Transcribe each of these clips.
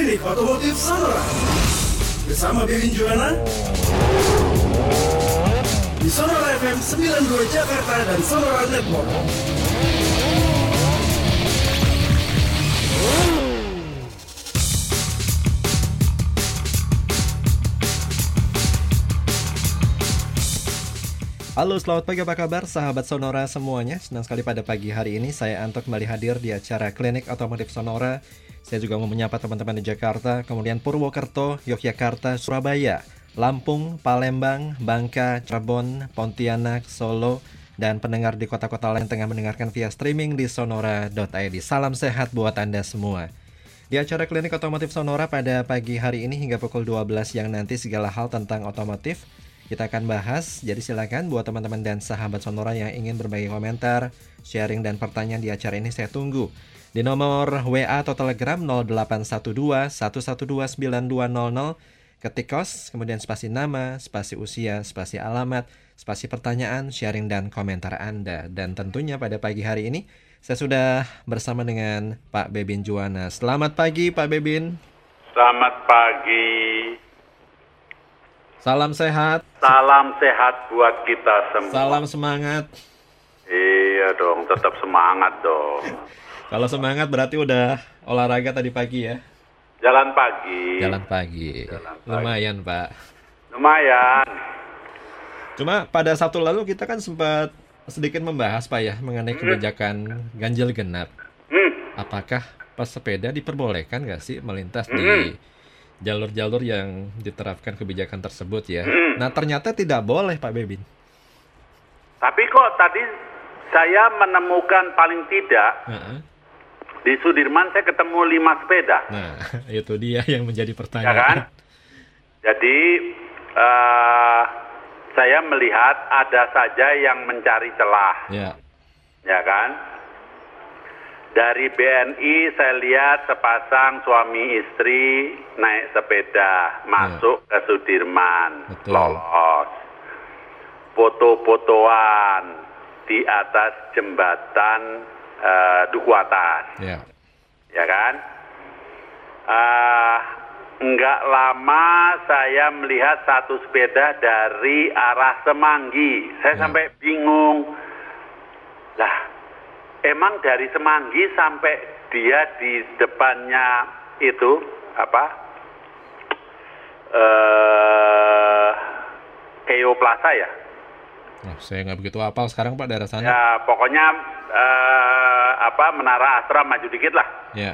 Klinik Otomotif Sonora bersama Bebin Juana di Sonora FM 92 Jakarta dan Sonora Network. Halo, selamat pagi. Apa kabar sahabat Sonora semuanya? Senang sekali pada pagi hari ini saya Anto kembali hadir di acara Klinik Otomotif Sonora. Saya juga mau menyapa teman-teman di Jakarta, kemudian Purwokerto, Yogyakarta, Surabaya Lampung, Palembang, Bangka, Cirebon, Pontianak, Solo dan pendengar di kota-kota lain tengah mendengarkan via streaming di sonora.id Salam sehat buat Anda semua. Di acara klinik otomotif Sonora pada pagi hari ini hingga pukul 12 yang nanti segala hal tentang otomotif kita akan bahas. Jadi silakan buat teman-teman dan sahabat Sonora yang ingin berbagi komentar, sharing dan pertanyaan di acara ini saya tunggu. Di nomor WA atau Telegram 0812 112 9200 ketik kos, kemudian spasi nama, spasi usia, spasi alamat, spasi pertanyaan, sharing dan komentar Anda. Dan tentunya pada pagi hari ini saya sudah bersama dengan Pak Bebin Juwana. Selamat pagi Pak Bebin. Selamat pagi. Salam sehat. Salam sehat buat kita semua. Salam semangat. Iya dong, tetap semangat dong. Kalau semangat berarti udah olahraga tadi pagi ya? Jalan pagi. Jalan pagi. Jalan pagi. Lumayan Pak. Lumayan. Cuma pada Sabtu lalu kita kan sempat sedikit membahas Pak ya mengenai kebijakan ganjil genap. Hmm. Apakah pesepeda diperbolehkan nggak sih melintas di jalur-jalur yang diterapkan kebijakan tersebut ya? Nah ternyata tidak boleh Pak Bebin. Tapi kok tadi saya menemukan paling tidak Heeh. di Sudirman saya ketemu lima sepeda, Nah itu dia yang menjadi ya kan? pertanyaan. Jadi eh, saya melihat ada saja yang mencari celah. Ya. ya kan? Dari BNI saya lihat sepasang suami istri naik sepeda masuk ke Sudirman, Betul. lolos. Foto-fotoan di atas jembatan eh, Duku Atas, Ya. ya kan? Ah, Enggak lama saya melihat satu sepeda dari arah Semanggi. Saya Ya. sampai bingung. Lah, emang dari Semanggi sampai dia di depannya itu apa? Eh, Keo Plaza ya? Oh, saya nggak begitu hafal sekarang Pak daerah sana. Ya, pokoknya eh, apa Menara Astra maju dikit lah. Ya,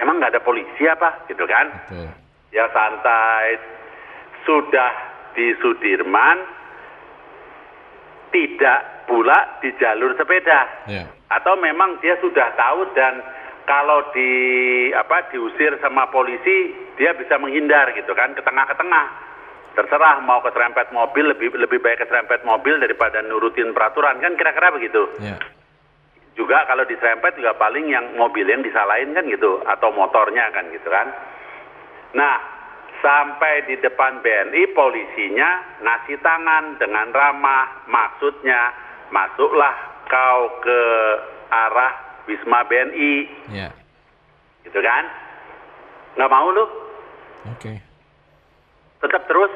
Emang nggak ada polisi apa? Gitu kan? betul. ya santai sudah di Sudirman tidak pula di jalur sepeda. Ya, atau memang dia sudah tahu dan kalau di apa diusir sama polisi dia bisa menghindar gitu kan ke tengah ke tengah terserah mau keserempet mobil lebih lebih baik keserempet mobil daripada nurutin peraturan. Kan kira-kira begitu. Ya, juga kalau diserempet juga paling yang mobil yang disalahin kan gitu atau motornya kan gitu kan. Nah, sampai di depan BNI polisinya ngasih tangan dengan ramah, maksudnya masuklah kau ke arah Wisma BNI, ya. gitu kan? Nggak mau lu, Oke. tetap terus.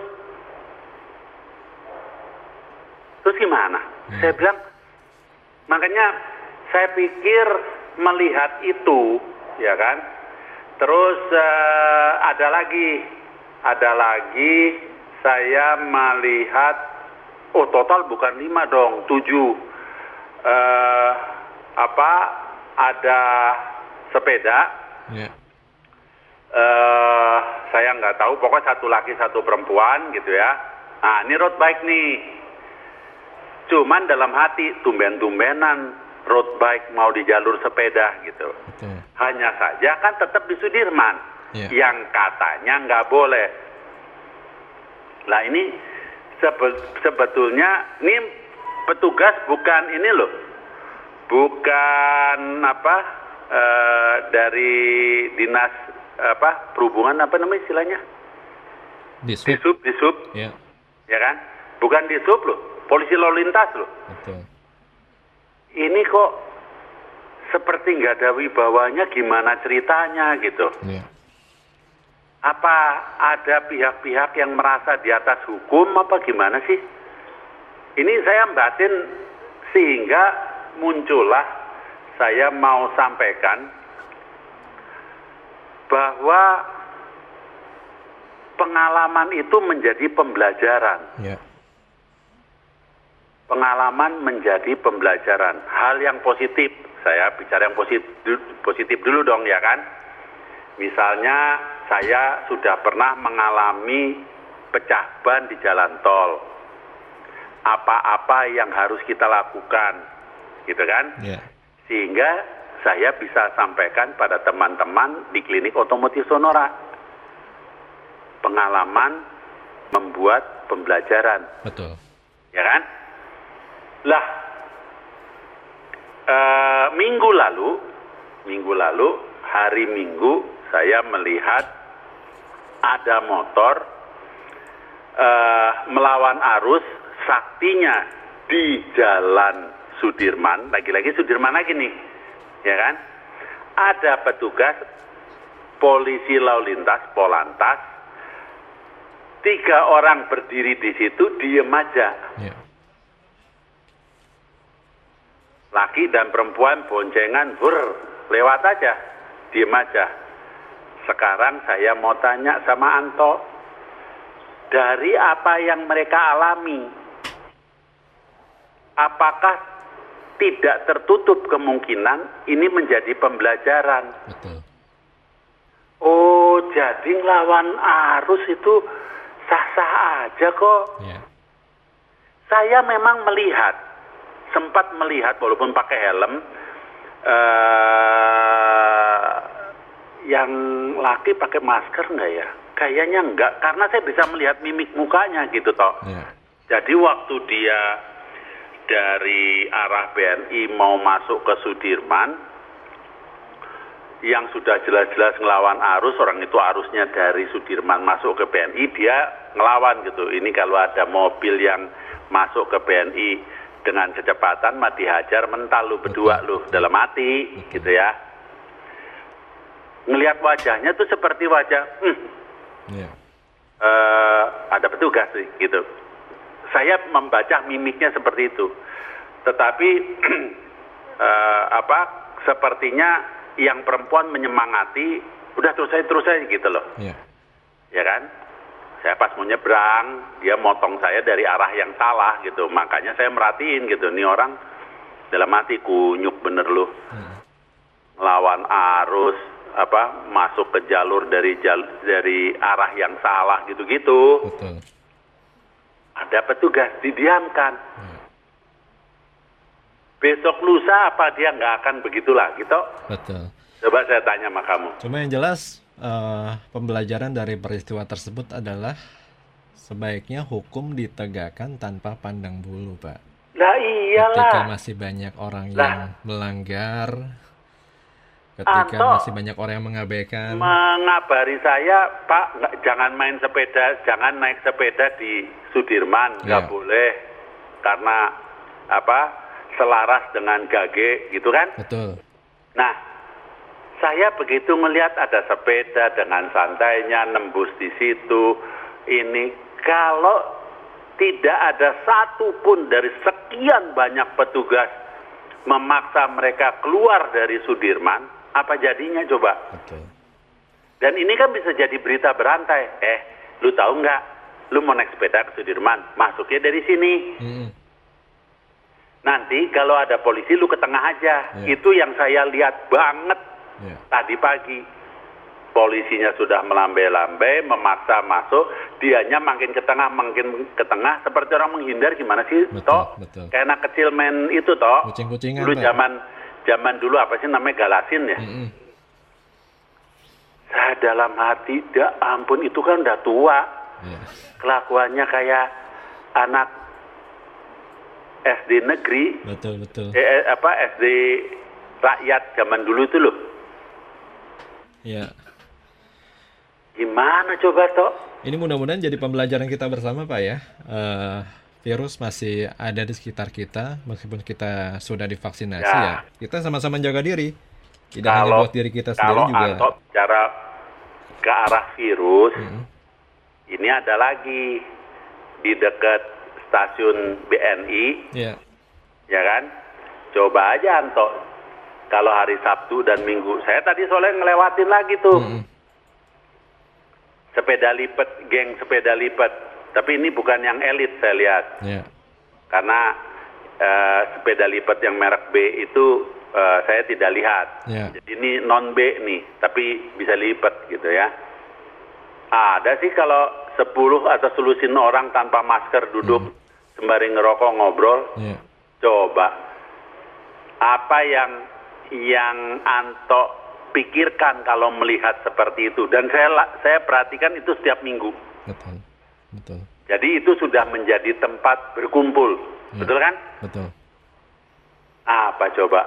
Terus gimana? Hmm. Saya bilang, makanya saya pikir melihat itu, ya kan? Terus eh, ada lagi, ada lagi saya melihat, oh total bukan lima dong, tujuh. Eh, apa? Ada sepeda, Ya, eh saya nggak tahu pokoknya satu laki satu perempuan gitu ya nah ini road bike nih cuman dalam hati tumben-tumbenan road bike mau di jalur sepeda gitu betul. hanya saja kan tetap di Sudirman Iya. yang katanya nggak boleh. Lah ini sebe- sebetulnya ini petugas bukan ini loh. Bukan apa eh, dari dinas apa perhubungan apa namanya istilahnya? Di sub. disub disub Ya, ya kan? Bukan disub loh polisi lalu lintas loh. Betul. ini kok seperti nggak ada wibawanya gimana ceritanya gitu? Ya, Apa ada pihak-pihak yang merasa di atas hukum apa gimana sih? Ini saya batin sehingga muncullah saya mau sampaikan bahwa pengalaman itu menjadi pembelajaran. Ya. Pengalaman menjadi pembelajaran. Hal yang positif, saya bicara yang positif, positif dulu dong ya kan. Misalnya saya sudah pernah mengalami pecah ban di jalan tol. Apa-apa yang harus kita lakukan, gitu kan? Ya. Sehingga saya bisa sampaikan pada teman-teman di klinik otomotif Sonora. Pengalaman membuat pembelajaran, Betul. ya kan? Lah, eh, minggu lalu, minggu lalu, hari Minggu saya melihat ada motor eh, melawan arus saktinya di Jalan Sudirman, lagi-lagi Sudirman lagi nih, ya kan? Ada petugas polisi lalu lintas Polantas, tiga orang berdiri di situ diem aja, Ya. laki dan perempuan boncengan, bur, lewat aja, diem aja. Sekarang saya mau tanya sama Anto, dari apa yang mereka alami, apakah tidak tertutup kemungkinan ini menjadi pembelajaran? Betul. Oh, jadi ngelawan arus itu sah-sah aja kok. Ya. Saya memang melihat, sempat melihat walaupun pakai helm, eh yang laki pakai masker nggak ya? Kayaknya enggak, karena saya bisa melihat mimik mukanya gitu toh. Ya. Jadi waktu dia dari arah BNI mau masuk ke Sudirman, yang sudah jelas-jelas ngelawan arus, orang itu arusnya dari Sudirman masuk ke BNI, dia ngelawan gitu. Ini kalau ada mobil yang masuk ke BNI dengan kecepatan, mah dihajar mental lu berdua lu dalam hati, gitu ya. Ngelihat wajahnya tuh seperti wajah, hmm, Ya. eh, ada petugas sih gitu. Saya membaca mimiknya seperti itu. Tetapi eh, apa sepertinya yang perempuan menyemangati, udah terus saya terus saya gitu loh, Ya. ya kan? Saya pas mau nyebrang, dia motong saya dari arah yang salah gitu. Makanya saya merhatiin gitu, nih orang dalam hati kunyuk bener loh Hmm. lawan arus apa masuk ke jalur dari jal, dari arah yang salah gitu-gitu Betul. ada petugas didiamkan Ya. besok lusa apa dia nggak akan begitu lagi toh Betul. coba saya tanya sama kamu Cuma yang jelas eh, pembelajaran dari peristiwa tersebut adalah sebaiknya hukum ditegakkan tanpa pandang bulu, Pak. lah Ketika iyalah masih banyak orang Lah. yang melanggar, ketika Anto, masih banyak orang yang mengabaikan, mengabari saya Pak jangan main sepeda jangan naik sepeda di Sudirman nggak Ya. boleh karena apa selaras dengan gage gitu kan betul. Nah, saya begitu melihat ada sepeda dengan santainya nembus di situ. Ini kalau tidak ada satupun dari sekian banyak petugas memaksa mereka keluar dari Sudirman, apa jadinya coba? Betul. Dan ini kan bisa jadi berita berantai. Eh, lu tahu nggak? Lu mau naik sepeda ke Sudirman, masuknya dari sini. Mm-mm. Nanti kalau ada polisi lu ke tengah aja. Iya. Itu yang saya lihat banget Ya. tadi pagi. Polisinya sudah melambai-lambai, memaksa masuk, dianya makin ke tengah, makin ke tengah, seperti orang menghindar gimana sih, Betul, toh? betul. Kayak anak kecil main itu, toh? Kucing-kucingan, Dulu zaman zaman dulu apa sih namanya galasin ya? Mm-mm. Saya dalam hati, ya ampun itu kan udah tua, Ya. kelakuannya kayak anak SD negeri, Betul, betul. eh, eh, apa SD rakyat zaman dulu itu loh. Ya. Gimana coba toh? Ini mudah-mudahan jadi pembelajaran kita bersama, Pak ya. Eh, virus masih ada di sekitar kita, meskipun kita sudah divaksinasi Ya. ya. Kita sama-sama jaga diri. Tidak hanya Kalau buat diri kita sendiri kalau juga. Anto bicara ke arah virus, Mm-mm. ini ada lagi di dekat stasiun BNI, Ya. ya kan? Coba aja Anto, kalau hari Sabtu dan Minggu, saya tadi soalnya ngelewatin lagi tuh Mm-mm. sepeda lipat, geng sepeda lipat. Tapi ini bukan yang elit saya lihat, Ya. karena eh, sepeda lipat yang merek B itu eh, saya tidak lihat. Ya. Jadi ini non B nih, tapi bisa lipat gitu ya. Ada sih kalau 10 atau selusin orang tanpa masker duduk sembari ngerokok ngobrol, Ya. coba apa yang yang Anto pikirkan kalau melihat seperti itu dan saya saya perhatikan itu setiap minggu. Betul. Betul. Jadi itu sudah menjadi tempat berkumpul, Ya. betul kan? Betul. Apa coba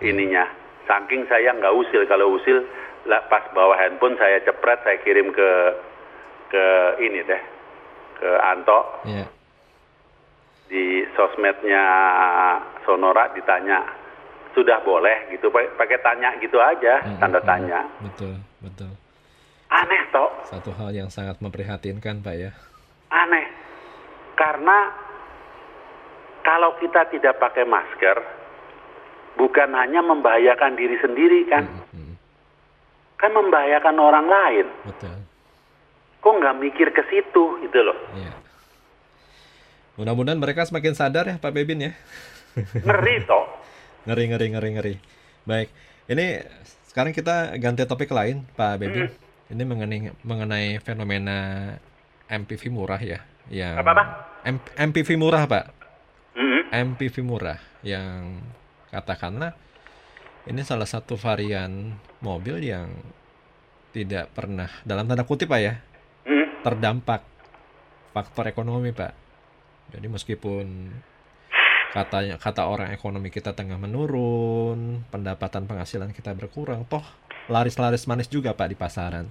ininya? Saking saya nggak usil, kalau usil lah pas bawa handphone saya cepret, saya kirim ke ke ini deh, ke Anto Ya. di sosmednya Sonora ditanya sudah boleh gitu, pa- pakai tanya gitu aja, Mm-mm. tanda tanya. Betul. Betul. Aneh toh, Satu hal yang sangat memprihatinkan, Pak ya. Aneh. Karena kalau kita tidak pakai masker, bukan hanya membahayakan diri sendiri kan, Mm-mm. kan membahayakan orang lain. Betul. Kok nggak mikir ke situ gitu loh. Iya. Mudah-mudahan mereka semakin sadar ya Pak Bebin ya. Ngeri toh. Ngeri ngeri ngeri ngeri. Baik. Ini sekarang kita ganti topik lain Pak Bebin. Ini mengenai mengenai fenomena MPV murah ya. Yang Apa-apa? M- MPV murah Pak. Mm-mm. MPV murah yang katakanlah ini salah satu varian mobil yang tidak pernah dalam tanda kutip Pak ya Mm. terdampak faktor ekonomi pak jadi meskipun katanya kata orang ekonomi kita tengah menurun pendapatan penghasilan kita berkurang toh laris-laris manis juga pak di pasaran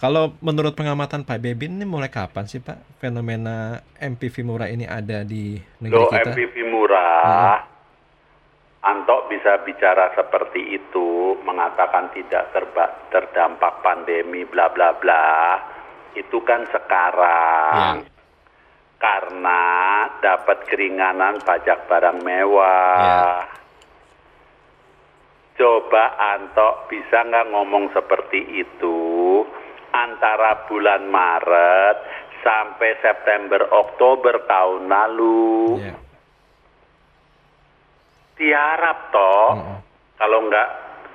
kalau menurut pengamatan Pak Bebin ini mulai kapan sih Pak fenomena MPV murah ini ada di negeri Loh, kita? MPV murah. Anto bisa bicara seperti itu, mengatakan tidak terba- terdampak pandemi, bla bla bla. Itu kan sekarang. Ya. Karena dapat keringanan pajak barang mewah. Coba Anto bisa nggak ngomong seperti itu antara bulan Maret sampai September Oktober tahun lalu Ya. tiarap toh Mm-mm. kalau nggak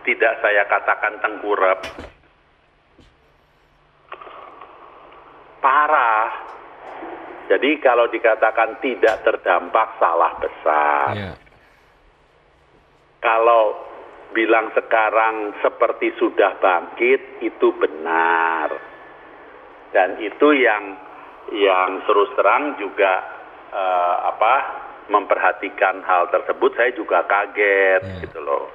tidak saya katakan tengkurap parah jadi kalau dikatakan tidak terdampak salah besar Ya. kalau bilang sekarang seperti sudah bangkit itu benar. Dan itu yang yang terus terang juga eh, apa memperhatikan hal tersebut. Saya juga kaget Ya. gitu loh.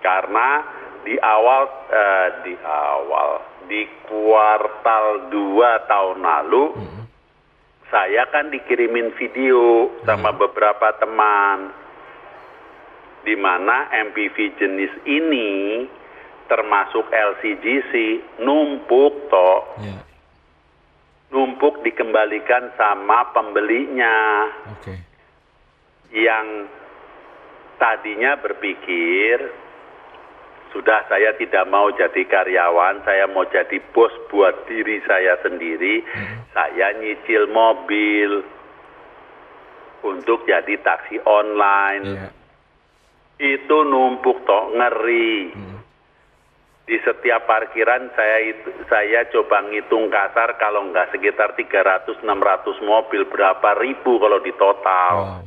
Karena di awal eh, di awal di kuartal 2 tahun lalu Mm-mm. saya kan dikirimin video sama beberapa teman di mana MPV jenis ini termasuk LCGC numpuk toh Ya. numpuk dikembalikan sama pembelinya Oke. yang tadinya berpikir sudah saya tidak mau jadi karyawan, saya mau jadi bos buat diri saya sendiri, Mm-mm. saya nyicil mobil untuk jadi taksi online. Iya. Itu numpuk toh ngeri. Mm. Di setiap parkiran saya itu saya coba ngitung kasar kalau nggak sekitar 300 600 mobil berapa ribu kalau di total. Wow.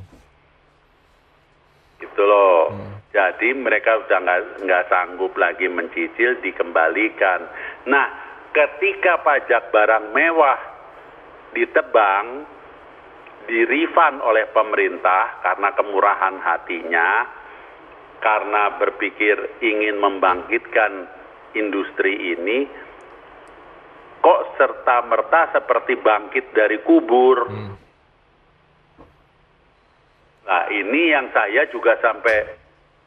Gitu loh. Hmm. Jadi mereka udah nggak nggak sanggup lagi mencicil dikembalikan. Nah, ketika pajak barang mewah ditebang, di refund oleh pemerintah karena kemurahan hatinya, karena berpikir ingin membangkitkan industri ini, kok serta merta seperti bangkit dari kubur. Mm. Nah ini yang saya juga sampai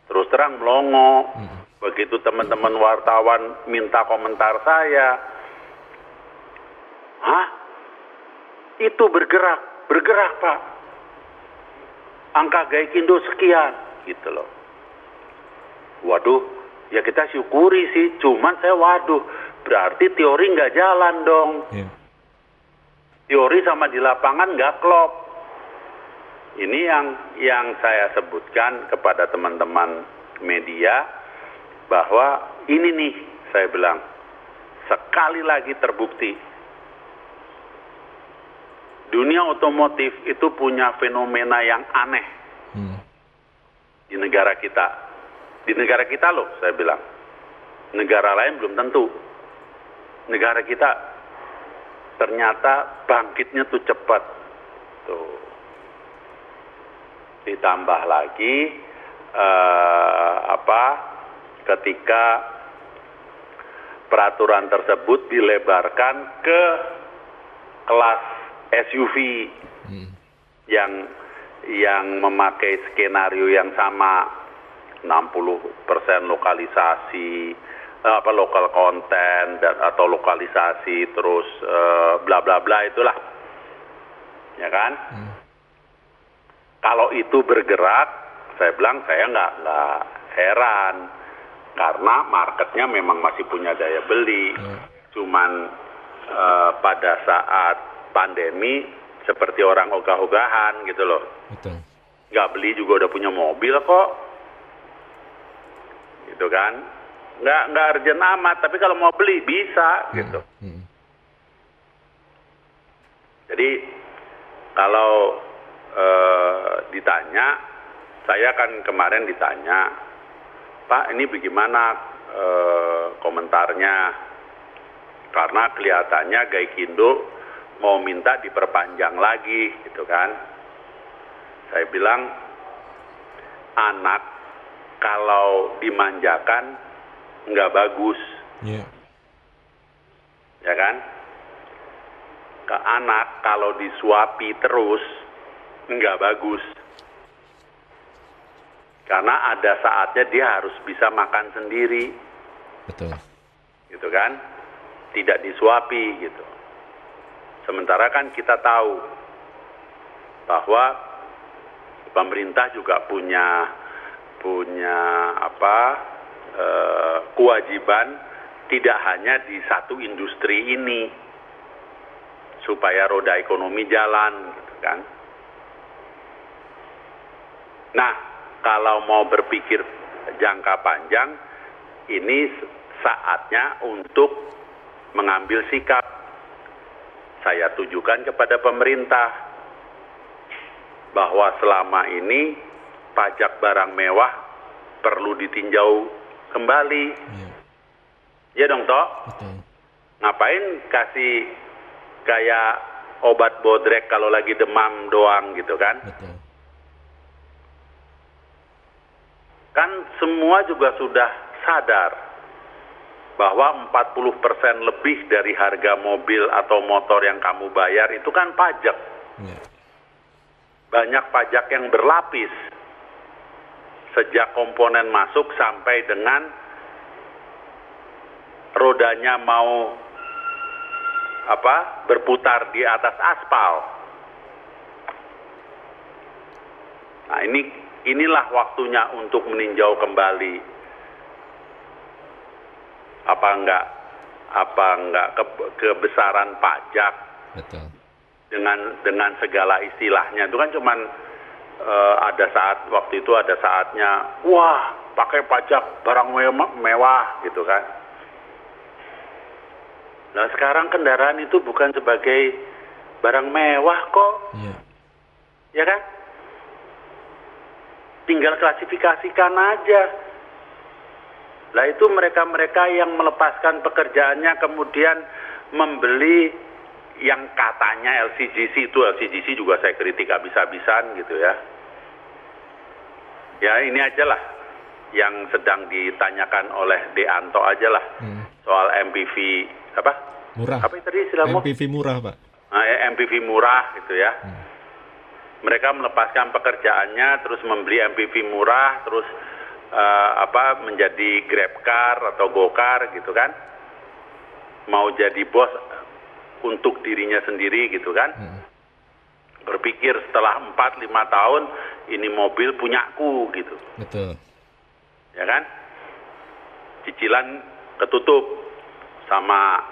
terus terang melongo. Mm. Begitu teman-teman wartawan minta komentar saya, hah? Itu bergerak, bergerak Pak. Angka Gaikindo sekian, gitu loh. Waduh, ya kita syukuri sih, cuman saya waduh, berarti teori nggak jalan dong. Iya. Teori sama di lapangan nggak klop. Ini yang yang saya sebutkan kepada teman-teman media bahwa ini nih saya bilang sekali lagi terbukti dunia otomotif itu punya fenomena yang aneh Hmm. di negara kita. Di negara kita loh, saya bilang. Negara lain belum tentu. Negara kita ternyata bangkitnya tuh cepat. Tuh. Ditambah lagi eh, apa? Ketika peraturan tersebut dilebarkan ke kelas SUV Hmm. yang yang memakai skenario yang sama 60% lokalisasi eh, apa lokal konten dan atau lokalisasi terus eh, bla bla bla itulah ya kan Hmm. kalau itu bergerak saya bilang saya nggak nggak heran karena marketnya memang masih punya daya beli Iya. cuman eh, pada saat pandemi seperti orang ogah-ogahan gitu loh Betul. nggak beli juga udah punya mobil kok gitu kan. Nggak nggak urgent amat tapi kalau mau beli bisa gitu. Hmm. jadi kalau eh, ditanya saya kan kemarin ditanya Pak ini bagaimana eh, komentarnya? Karena kelihatannya Gaikindo mau minta diperpanjang lagi gitu kan. Saya bilang anak kalau dimanjakan nggak bagus. Iya. ya kan? Ke anak kalau disuapi terus nggak bagus. Karena ada saatnya dia harus bisa makan sendiri. Betul. gitu kan? Tidak disuapi gitu. Sementara kan kita tahu bahwa pemerintah juga punya punya apa eh, kewajiban tidak hanya di satu industri ini supaya roda ekonomi jalan gitu kan? Nah kalau mau berpikir jangka panjang ini saatnya untuk mengambil sikap. Saya tujukan kepada pemerintah bahwa selama ini pajak barang mewah perlu ditinjau kembali. Iya. Ya dong, Tok. Betul. Ngapain kasih kayak obat bodrek kalau lagi demam doang gitu kan? Betul. Kan semua juga sudah sadar bahwa 40% lebih dari harga mobil atau motor yang kamu bayar itu kan pajak. Iya. banyak pajak yang berlapis sejak komponen masuk sampai dengan rodanya mau apa berputar di atas aspal. Nah ini inilah waktunya untuk meninjau kembali apa enggak apa enggak ke, kebesaran pajak Betul. dengan dengan segala istilahnya itu kan cuman eh, ada saat waktu itu ada saatnya wah pakai pajak barang mewah, mewah gitu kan. Nah sekarang kendaraan itu bukan sebagai barang mewah kok. Iya. ya kan? Tinggal klasifikasikan aja. Lah itu mereka-mereka yang melepaskan pekerjaannya kemudian membeli yang katanya LCGC itu LCGC juga saya kritik habis-habisan gitu ya. Ya ini aja lah yang sedang ditanyakan oleh Deanto aja lah Hmm. soal MPV apa? Murah. Apa tadi istilahmu? MPV murah, Pak. Nah, ya, MPV murah gitu ya. Hmm. Mereka melepaskan pekerjaannya terus membeli MPV murah terus eh, apa menjadi Grab Car atau Gokar gitu kan. Mau jadi bos untuk dirinya sendiri gitu kan. Hmm. Berpikir setelah 4 5 tahun ini mobil punyaku gitu. Betul. Ya kan? Cicilan ketutup sama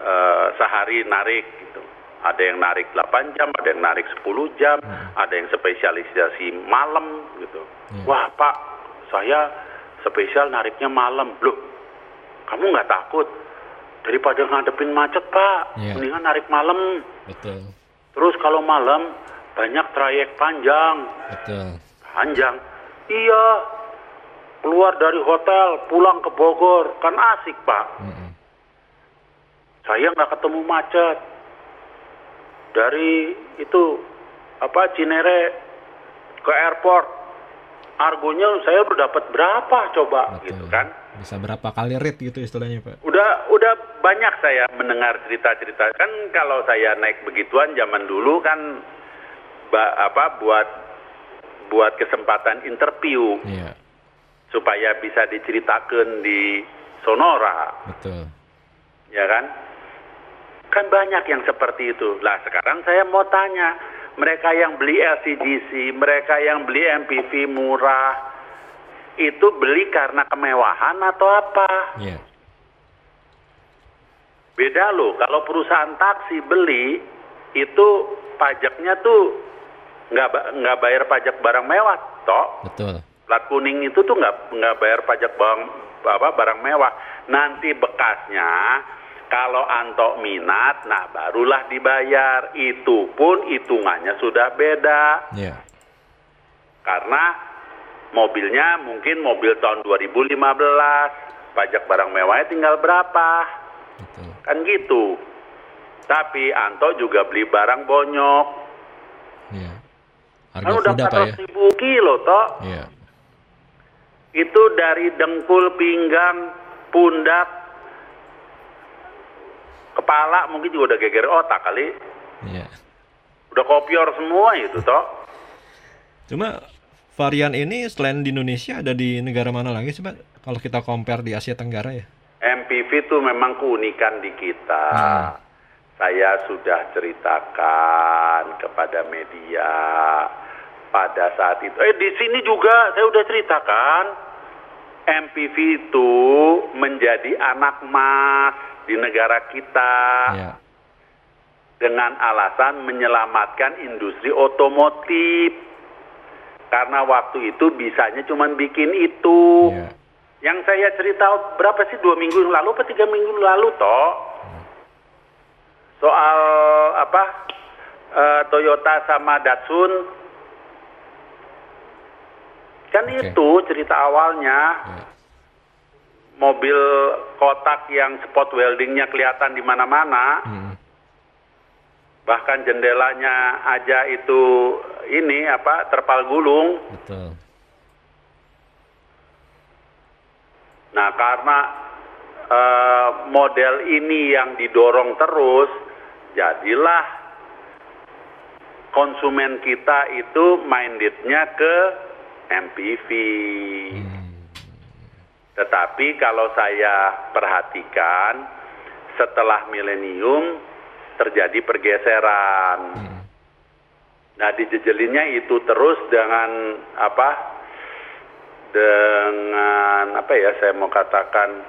eh, sehari narik gitu. Ada yang narik 8 jam, ada yang narik 10 jam, ada yang spesialisasi malam gitu. Hmm. Wah, Pak, saya spesial nariknya malam. Loh, kamu nggak takut? Daripada ngadepin macet, Pak, Iya. mendingan narik malam. Betul. Terus kalau malam banyak trayek panjang. Betul. Panjang. Iya. Keluar dari hotel, pulang ke Bogor, kan asik, Pak. Mm-mm. Saya nggak ketemu macet. Dari itu apa Cinere ke airport, argonya saya udah dapat berapa coba, Betul. gitu kan? Bisa berapa kali rate gitu istilahnya Pak? Udah udah banyak saya mendengar cerita-cerita kan kalau saya naik begituan zaman dulu kan ba- apa buat buat kesempatan interview Iya. supaya bisa diceritakan di Sonora, Betul. ya kan? Kan banyak yang seperti itu. Lah sekarang saya mau tanya, mereka yang beli LCGC, mereka yang beli MPV murah, itu beli karena kemewahan atau apa? Iya. Beda loh, kalau perusahaan taksi beli itu pajaknya tuh nggak nggak bayar pajak barang mewah, toh Betul. plat kuning itu tuh nggak nggak bayar pajak barang apa barang mewah. Nanti bekasnya kalau antok minat, nah barulah dibayar. Itu pun hitungannya sudah beda Iya. karena mobilnya mungkin mobil tahun 2015, pajak barang mewahnya tinggal berapa? Betul. Kan gitu. Tapi Anto juga beli barang bonyok. Iya. Kan Harga udah kuda Pak ya? 400 ribu kilo toh. Iya. Itu dari dengkul, pinggang, pundak, kepala mungkin juga udah geger otak kali. Iya. Udah kopior semua itu toh. Cuma varian ini selain di Indonesia ada di negara mana lagi sih Pak? Kalau kita compare di Asia Tenggara ya? MPV itu memang keunikan di kita. Hmm. Saya sudah ceritakan kepada media pada saat itu. Eh di sini juga saya udah ceritakan. MPV itu menjadi anak mas di negara kita Iya. dengan alasan menyelamatkan industri otomotif. Karena waktu itu bisanya cuma bikin itu. Iya. Yang saya cerita berapa sih dua minggu lalu apa tiga minggu lalu toh soal apa eh, Toyota sama Datsun kan Oke. itu cerita awalnya Iya. Mobil kotak yang spot weldingnya kelihatan di mana-mana Mm. bahkan jendelanya aja itu ini apa terpal gulung Betul. Nah, karena eh, model ini yang didorong terus, jadilah konsumen kita itu mindednya ke MPV. Hmm. Tetapi kalau saya perhatikan, setelah milenium terjadi pergeseran. Hmm. Nah, dijejelinnya itu terus dengan apa? Dengan apa ya? Saya mau katakan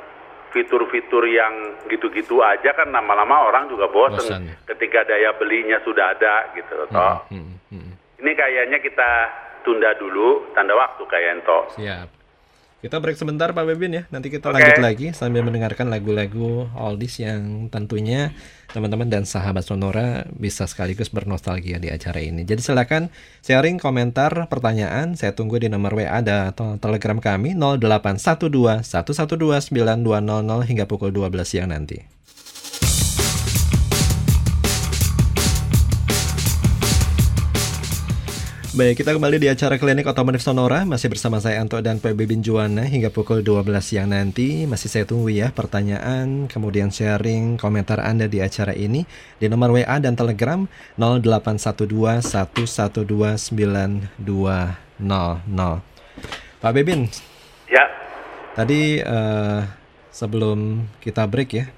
fitur-fitur yang gitu-gitu aja kan lama-lama orang juga bosen, Bosan. ketika daya belinya sudah ada gitu toh. Hmm, hmm, hmm. Ini kayaknya kita tunda dulu tanda waktu kayak ento. Siap. Kita break sebentar Pak Bebin ya. Nanti kita Oke. lanjut lagi sambil mendengarkan lagu-lagu oldies yang tentunya teman-teman dan sahabat Sonora bisa sekaligus bernostalgia di acara ini. Jadi silakan sharing komentar, pertanyaan. Saya tunggu di nomor WA atau Telegram kami 0812 112 9200 hingga pukul 12 siang nanti. Baik, kita kembali di acara Klinik Otomotif Sonora. Masih bersama saya Anto dan PB Binjuana Hingga pukul 12 siang nanti. Masih saya tunggu ya pertanyaan Kemudian sharing komentar Anda di acara ini Di nomor WA dan Telegram 0812 112 9200 Pak Bebin Ya, Tadi eh, sebelum kita break ya,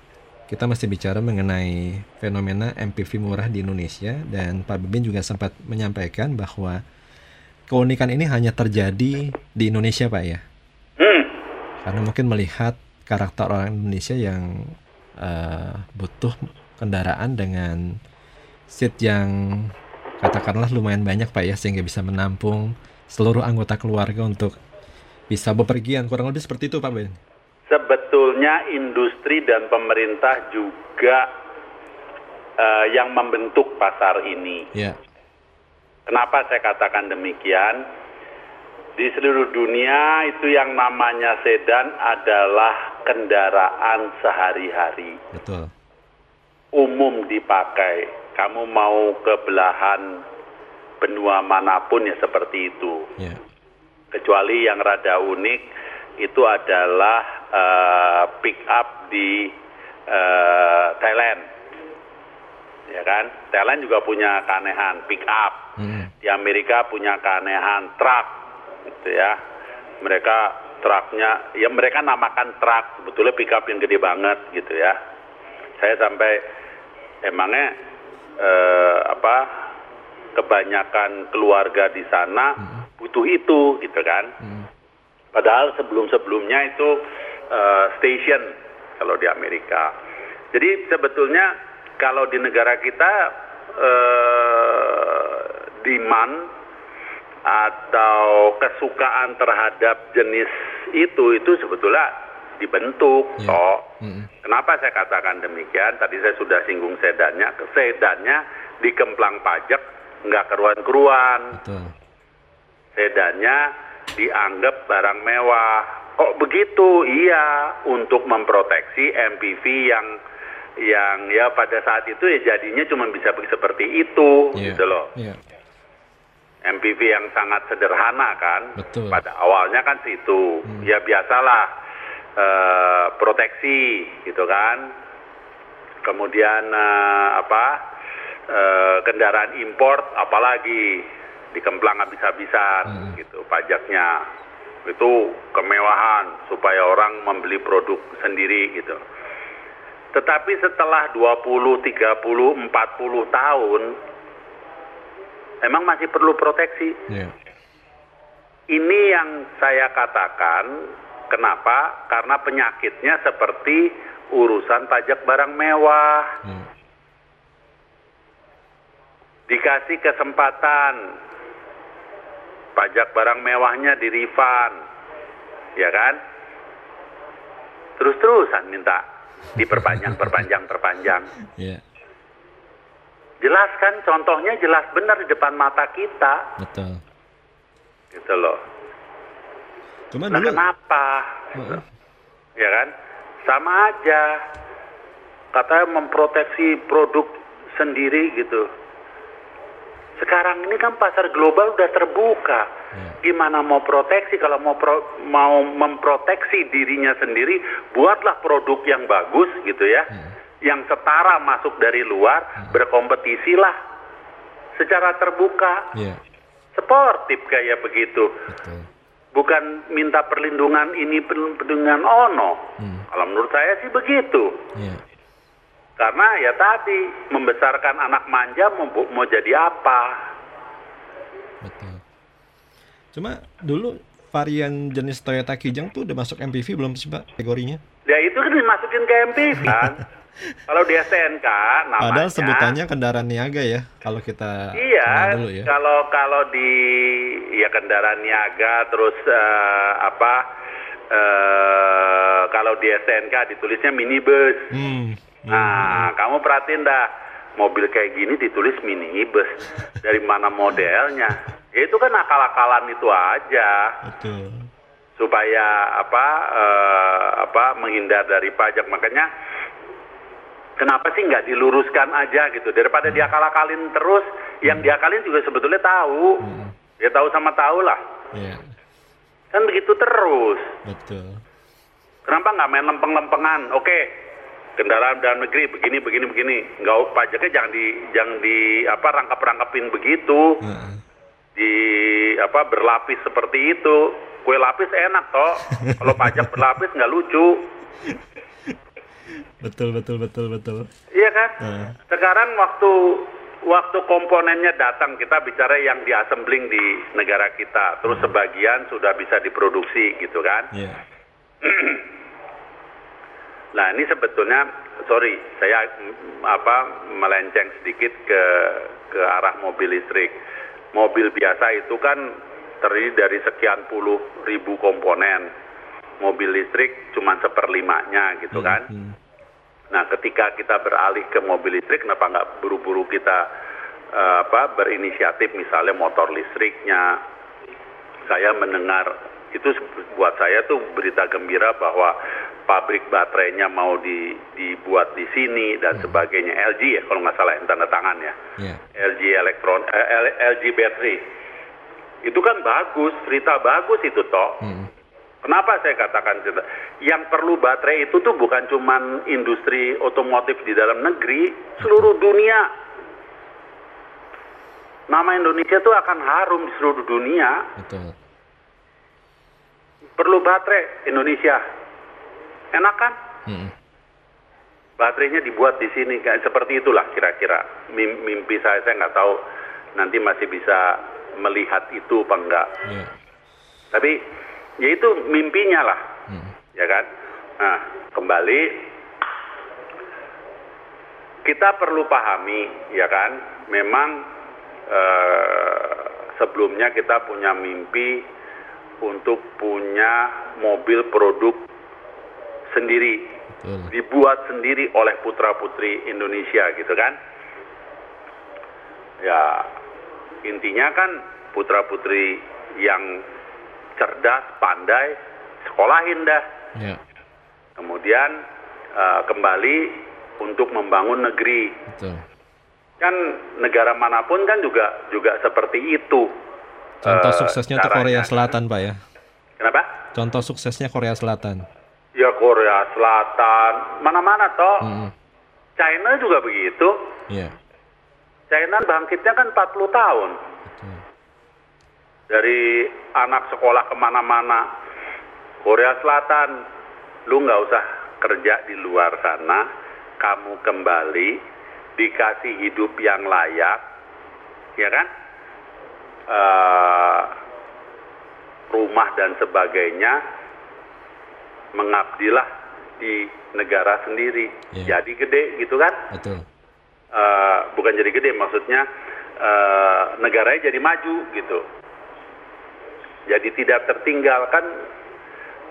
kita masih bicara mengenai fenomena MPV murah di Indonesia dan Pak Bibin juga sempat menyampaikan bahwa keunikan ini hanya terjadi di Indonesia Pak ya. hmm, Karena mungkin melihat karakter orang Indonesia yang eh, butuh kendaraan dengan seat yang katakanlah lumayan banyak Pak ya sehingga bisa menampung seluruh anggota keluarga untuk bisa bepergian kurang lebih seperti itu Pak Ben. Sebetulnya industri dan pemerintah juga eh, yang membentuk pasar ini. Ya, Kenapa saya katakan demikian? Di seluruh dunia itu yang namanya sedan adalah kendaraan sehari-hari. betul. umum dipakai. Kamu mau ke belahan benua mana pun ya seperti itu. Ya, Kecuali yang rada unik itu adalah eh, pick up di eh, Thailand. Ya kan? Thailand juga punya keanehan pick up. Mm, Di Amerika punya keanehan truk gitu ya. Mereka truknya ya mereka namakan truk sebetulnya pick up yang gede banget gitu ya. Saya sampai emangnya eh, apa kebanyakan keluarga di sana butuh itu gitu kan. mm, Padahal sebelum-sebelumnya itu eh, station kalau di Amerika. Jadi sebetulnya kalau di negara kita eh, demand atau kesukaan terhadap jenis itu itu sebetulnya dibentuk Ya. toh. mm, Kenapa saya katakan demikian? Tadi saya sudah singgung sedannya. Sedannya dikemplang pajak nggak keruan-keruan betul. sedannya dianggap barang mewah. Kok begitu? Iya, untuk memproteksi MPV yang yang ya pada saat itu ya jadinya cuma bisa seperti itu Ya, gitu loh. ya, MPV yang sangat sederhana kan. Betul. Pada awalnya kan situ. Ya biasalah eh, proteksi gitu kan. Kemudian eh, apa? eh, kendaraan import apalagi dikemplang habis-habisan gitu pajaknya. Itu kemewahan supaya orang membeli produk sendiri gitu. Tetapi setelah 20, 30, 40 tahun emang masih perlu proteksi. ya, Ini yang saya katakan, kenapa? Karena penyakitnya seperti urusan pajak barang mewah. ya, Dikasih kesempatan, pajak barang mewahnya di refund, ya kan? Terus-terusan minta diperpanjang, perpanjang, perpanjang. ya, Jelas kan, contohnya jelas benar di depan mata kita, betul. gitu loh. Cuma Nah dulu, kenapa? Heeh. ya kan? Sama aja. Katanya memproteksi produk sendiri gitu. Sekarang ini kan pasar global udah terbuka. Ya. Gimana mau proteksi kalau mau pro- mau memproteksi dirinya sendiri, buatlah produk yang bagus gitu ya. Yang setara masuk dari luar, berkompetisilah secara terbuka. ya, Sportif kayak begitu betul. bukan minta perlindungan ini perlindungan ono. Hmm. Kalau menurut saya sih begitu. Ya, Karena ya tadi membesarkan anak manja mau, mau jadi apa? betul. Cuma dulu varian jenis Toyota Kijang tuh udah masuk MPV belum sih Pak kategorinya? Ya itu kan dimasukin ke MPV kan. Kalau di STNK namanya. Padahal sebutannya kendaraan niaga ya kalau kita Iya, dulu ya. kalau kalau di ya kendaraan niaga terus eh, apa eh, kalau di STNK ditulisnya minibus. Hmm. Nah, kamu perhatiin dah, mobil kayak gini ditulis minibus. Dari mana modelnya? Ya itu kan akal-akalan itu aja Betul. supaya apa eh, apa menghindar dari pajak. Makanya kenapa sih nggak diluruskan aja gitu daripada diakal-akalin terus? Yang diakalin juga sebetulnya tahu. Ya tahu sama tahu lah. Iya, Kan begitu terus. betul. Kenapa nggak main lempeng-lempengan? Oke, kendaraan dalam negeri begini begini begini. Nggak pajaknya jangan di jangan di apa rangkap-rangkapin begitu. Heeh. Di apa berlapis seperti itu. kue lapis enak toh. Kalau pajak berlapis nggak lucu. Betul betul betul betul. Iya kan? Nah. Sekarang waktu waktu komponennya datang kita bicara yang diassembling di negara kita, terus sebagian sudah bisa diproduksi gitu kan? Iya. Nah ini sebetulnya sorry saya mm, apa melenceng sedikit ke ke arah mobil listrik. Mobil biasa itu kan terdiri dari sekian puluh ribu komponen. Mobil listrik cuma seperlimanya gitu kan. Hmm. Nah, ketika kita beralih ke mobil listrik, kenapa nggak buru-buru kita eh, apa berinisiatif, misalnya motor listriknya? Saya mendengar itu buat saya tuh berita gembira bahwa pabrik baterainya mau di, dibuat di sini dan sebagainya. LG ya, kalau nggak salah yang tanda tangan ya. Iya. LG elektron, eh, LG battery. Itu kan bagus, cerita bagus itu toh. Hmm. Kenapa saya katakan cerita? Yang perlu baterai itu tuh bukan cuman industri otomotif di dalam negeri, seluruh dunia. Nama Indonesia tuh akan harum di seluruh dunia. Betul. Perlu baterai Indonesia. Enak kan? Hmm. Baterainya dibuat di sini kayak seperti itulah kira-kira Mim- mimpi saya saya nggak tahu nanti masih bisa melihat itu apa enggak. Iya. Tapi ya itu mimpinya lah. Hmm. ya kan? Nah, kembali kita perlu pahami, ya kan? Memang eh, sebelumnya kita punya mimpi untuk punya mobil produk sendiri, Betul. dibuat sendiri oleh putra putri Indonesia, gitu kan? Ya, intinya kan putra putri yang cerdas, pandai, sekolahin dah. Iya. Kemudian eh, kembali untuk membangun negeri. Betul. Kan negara mana pun kan juga juga seperti itu. Contoh Eh, suksesnya caranya. Korea Selatan, Pak ya. Kenapa? Contoh suksesnya Korea Selatan. Ya Korea Selatan, mana-mana toh. Hmm. China juga begitu. Iya. China bangkitnya kan 40 tahun. Betul. Dari anak sekolah ke mana-mana. Korea Selatan, lu nggak usah kerja di luar sana, kamu kembali dikasih hidup yang layak, ya kan? Eh, rumah dan sebagainya, mengabdilah di negara sendiri. Iya. Jadi gede gitu kan? Betul. Eh, bukan jadi gede maksudnya eh, negaranya jadi maju gitu jadi tidak tertinggal kan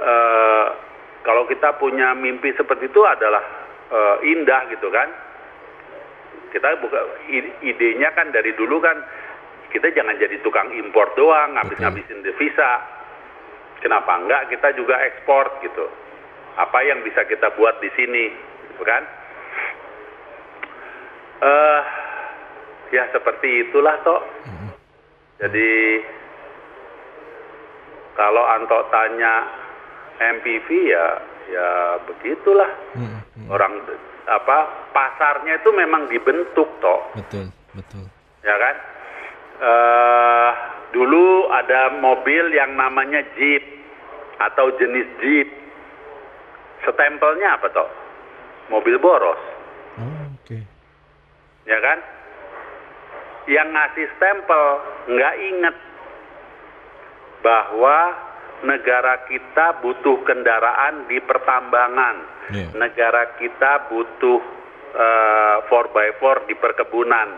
eh, kalau kita punya mimpi seperti itu adalah eh, indah gitu kan kita buka idenya kan dari dulu kan kita jangan jadi tukang impor doang ngabis-ngabisin devisa kenapa enggak kita juga ekspor gitu apa yang bisa kita buat di sini gitu kan eh ya seperti itulah toh. Jadi kalau Anto tanya MPV ya ya begitulah. Hmm. hmm. Orang apa pasarnya itu memang dibentuk toh, Betul. Betul. ya kan? Eh dulu ada mobil yang namanya Jeep atau jenis Jeep. Stempelnya apa toh? Mobil boros. Oh, oke. ya kan? Yang ngasih stempel nggak inget bahwa negara kita butuh kendaraan di pertambangan, Iya. negara kita butuh eh, 4x4 di perkebunan,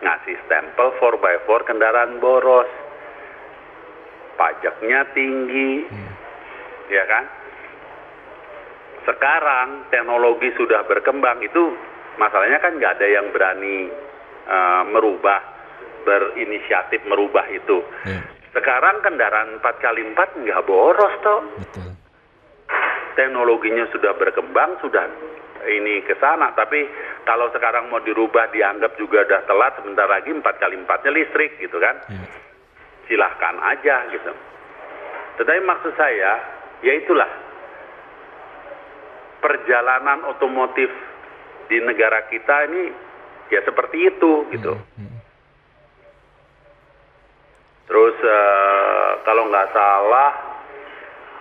ngasih stempel 4x4 kendaraan boros, pajaknya tinggi, Hmm. ya kan? Sekarang teknologi sudah berkembang itu masalahnya kan nggak ada yang berani eh, merubah berinisiatif merubah itu. Iya. Sekarang kendaraan 4x4 nggak boros toh. Betul. Teknologinya sudah berkembang, sudah ini ke sana. Tapi kalau sekarang mau dirubah dianggap juga udah telat, sebentar lagi 4x4-nya listrik gitu kan. Iya. Silahkan aja gitu. Tetapi maksud saya, ya itulah perjalanan otomotif di negara kita ini ya seperti itu gitu. Hmm. Terus eh, kalau nggak salah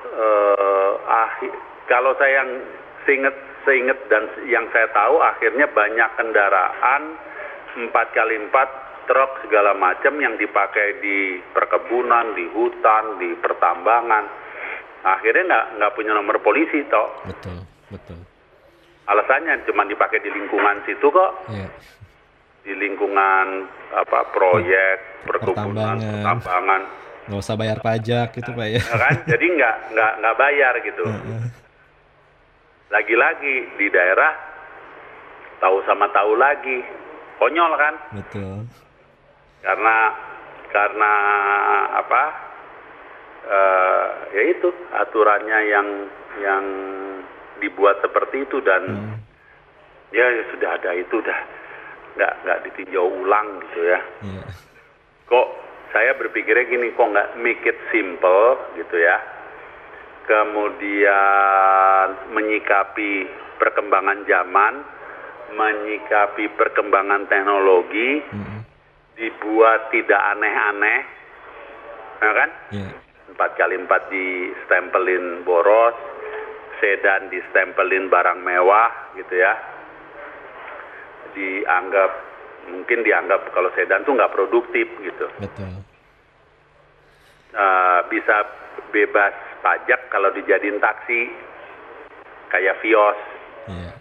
eh, ahi- kalau saya yang seinget seinget dan yang saya tahu akhirnya banyak kendaraan 4 kali 4 truk segala macam yang dipakai di perkebunan, di hutan, di pertambangan. Akhirnya nggak nggak punya nomor polisi toh. Betul, betul. Alasannya cuma dipakai di lingkungan situ kok, Iya. di lingkungan apa proyek, perkebunan, Pertambangan. pertambangan. Nggak usah bayar pajak gitu Pak ya. Ya kan? Jadi nggak nggak nggak bayar gitu. Lagi-lagi di daerah tahu sama tahu lagi, konyol kan? Betul. Karena karena apa? eh ya itu aturannya yang yang dibuat seperti itu dan Hmm. ya sudah ada itu udah nggak nggak ditinjau ulang gitu ya. Iya. kok saya berpikirnya gini kok nggak make it simple gitu ya kemudian menyikapi perkembangan zaman menyikapi perkembangan teknologi Mm-mm. dibuat tidak aneh-aneh ya kan Iya. empat kali empat di stempelin boros sedan di stempelin barang mewah gitu ya dianggap mungkin dianggap kalau sedan tuh nggak produktif gitu Betul. Eh, bisa bebas pajak kalau dijadiin taksi kayak Vios Iya.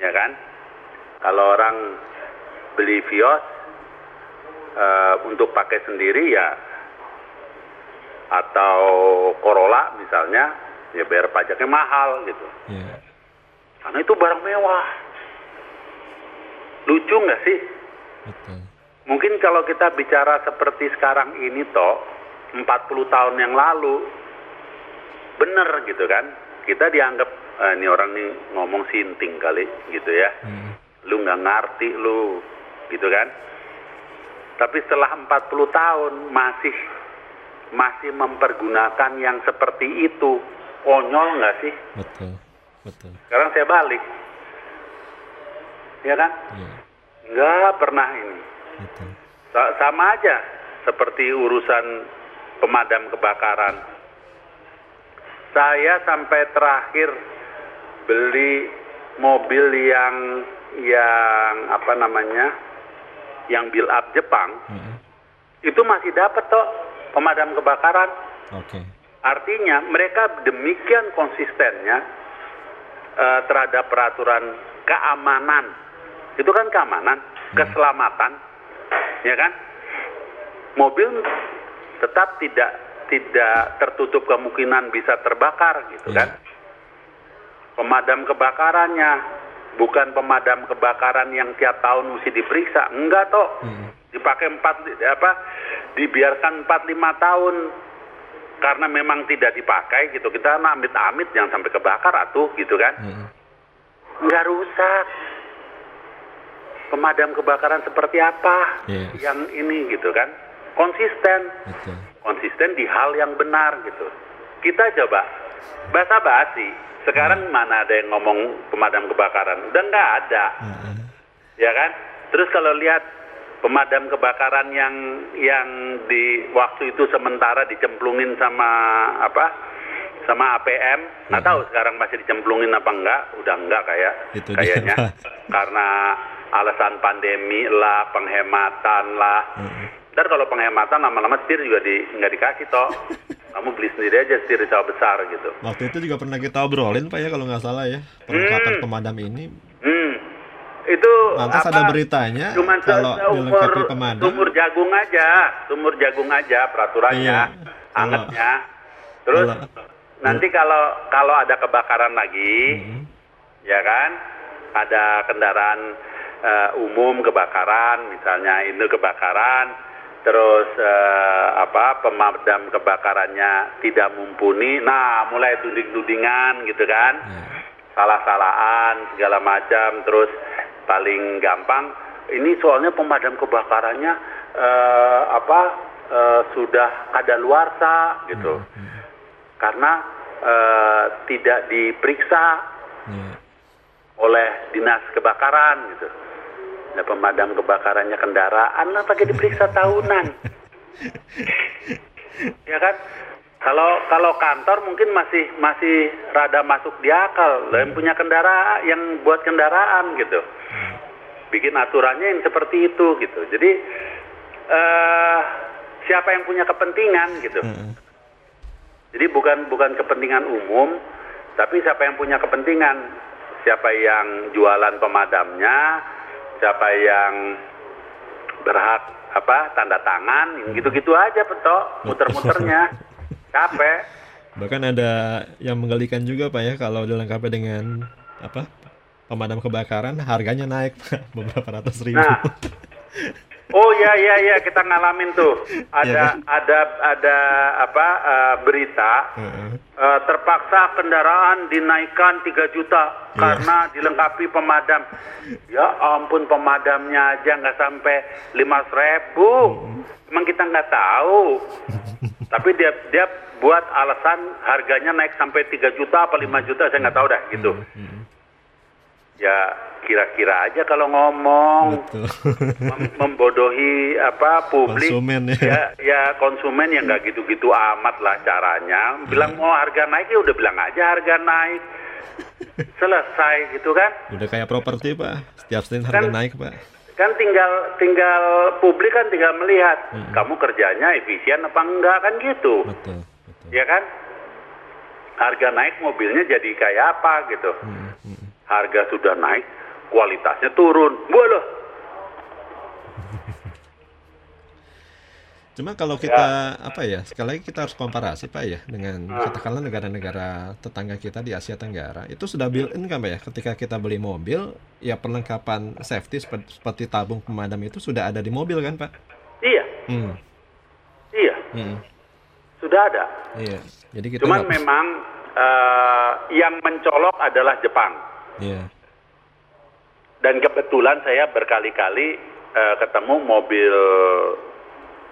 ya kan kalau orang beli Vios eh, untuk pakai sendiri ya atau Corolla misalnya ya bayar pajaknya mahal gitu Iya. karena itu barang mewah lucu nggak sih Betul. mungkin kalau kita bicara seperti sekarang ini toh 40 tahun yang lalu bener gitu kan kita dianggap "Ah, ini orang nih ngomong sinting kali gitu ya Mm. lu nggak ngerti lu gitu kan tapi setelah 40 tahun masih masih mempergunakan yang seperti itu konyol nggak sih Betul. Betul. sekarang saya balik ya kan Iya. nggak pernah ini Betul. Sa- sama aja seperti urusan pemadam kebakaran saya sampai terakhir beli mobil yang yang apa namanya yang build up Jepang Mm-mm. itu masih dapat toh pemadam kebakaran Oke. artinya mereka demikian konsistennya eh, terhadap peraturan keamanan itu kan keamanan keselamatan ya kan mobil tetap tidak tidak tertutup kemungkinan bisa terbakar gitu Iya. kan pemadam kebakarannya bukan pemadam kebakaran yang tiap tahun mesti diperiksa enggak toh Mm. dipakai empat apa dibiarkan empat lima tahun karena memang tidak dipakai gitu kita amit-amit jangan sampai kebakar atuh gitu kan Mm. nggak rusak pemadam kebakaran seperti apa Iya. yang ini gitu kan konsisten. Betul. konsisten di hal yang benar gitu. Kita coba. Basa basi sekarang mana ada yang ngomong pemadam kebakaran? Udah nggak ada. Mm-mm. ya kan? Terus kalau lihat pemadam kebakaran yang yang di waktu itu sementara dicemplungin sama apa? Sama APM nggak Mhm. tahu sekarang masih dicemplungin apa enggak udah enggak kayak Itu dia, kayaknya. Pak. karena alasan pandemi lah penghematan lah. Ntar kalau penghematan lama-lama setir juga di nggak dikasih toh kamu beli sendiri aja setir rica besar gitu Waktu itu juga pernah kita obrolin Pak ya kalau nggak salah ya perlengkapan Hmm. pemadam ini. hmm itu Lantas ada beritanya cuman kalau dilengkapi pemadam. sumur jagung aja sumur jagung aja peraturannya Iya, angetnya terus nanti kalau kalau ada kebakaran lagi Mm-mm. ya kan ada kendaraan eh, umum kebakaran misalnya ini kebakaran terus eh, apa pemadam kebakarannya tidak mumpuni nah mulai tuding-tudingan gitu kan Iya. salah-salahan segala macam terus paling gampang ini soalnya pemadam kebakarannya eh, apa eh, sudah kadaluarsa gitu Mm. karena eh, tidak diperiksa Iya. Oleh dinas kebakaran gitu. Nah, pemadam kebakarannya kendaraan lah pakai diperiksa tahunan. ya kan? Kalau kalau kantor mungkin masih masih rada masuk di akal. Lah, Yang punya kendaraan, yang buat kendaraan gitu. Bikin aturannya yang seperti itu gitu. Jadi eh siapa yang punya kepentingan gitu. Heeh. Jadi bukan bukan kepentingan umum, tapi siapa yang punya kepentingan, siapa yang jualan pemadamnya, siapa yang berhak apa tanda tangan, yang gitu-gitu aja petok, muter-muternya, capek. Bahkan ada yang menggelikan juga Pak ya kalau dilengkapi dengan apa? Pemadam kebakaran harganya naik Pak beberapa ratus ribu. Nah, oh ya ya ya kita ngalamin tuh, ada Iya. ada ada apa eh, berita Heeh. Eh, terpaksa kendaraan dinaikkan 3 juta Iya. karena dilengkapi pemadam. Ya ampun pemadamnya aja nggak sampai 500 ribu. Emang kita nggak tahu. Tapi dia dia buat alasan harganya naik sampai 3 juta apa 5 juta saya nggak tahu dah gitu. Mm-mm. Ya kira-kira aja kalau ngomong Betul. mem- membodohi apa publik Konsumen ya. ya ya konsumen yang nggak gitu-gitu amat lah caranya bilang mau harga naik ya udah bilang aja harga naik selesai gitu kan Udah kayak properti Pak. Setiap Senin harga Kan- naik Pak. kan tinggal tinggal publik kan tinggal melihat Hmm. kamu kerjanya efisien apa enggak kan gitu Betul. Betul. ya kan harga naik mobilnya jadi kayak apa gitu Mm, mm. Harga sudah naik kualitasnya turun Walah Cuma kalau kita apa ya sekali lagi kita harus komparasi pak ya dengan katakanlah negara-negara tetangga kita di Asia Tenggara itu sudah built in kan pak ya ketika kita beli mobil ya perlengkapan safety seperti, seperti tabung pemadam itu sudah ada di mobil kan pak? iya Hmm. iya hmm. sudah ada Iya. Jadi kita Cuman memang eh, yang mencolok adalah Jepang. Iya. Dan kebetulan saya berkali-kali eh, ketemu mobil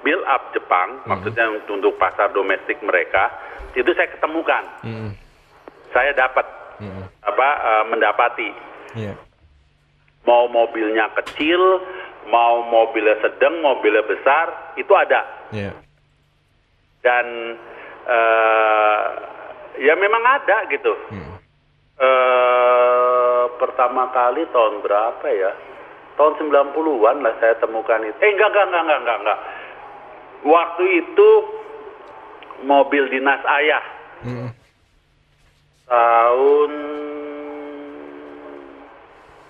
build up Jepang, maksudnya untuk pasar domestik mereka, itu saya ketemukan. Mm, Saya dapat mm, apa eh, mendapati Iya. mau mobilnya kecil, mau mobilnya sedang, mobilnya besar, itu ada. Iya. Dan eh, ya memang ada gitu. Mm. eh pertama kali tahun berapa ya? Tahun 90-an lah saya temukan itu. Eh enggak enggak enggak enggak enggak enggak. Waktu itu mobil dinas ayah Mm, tahun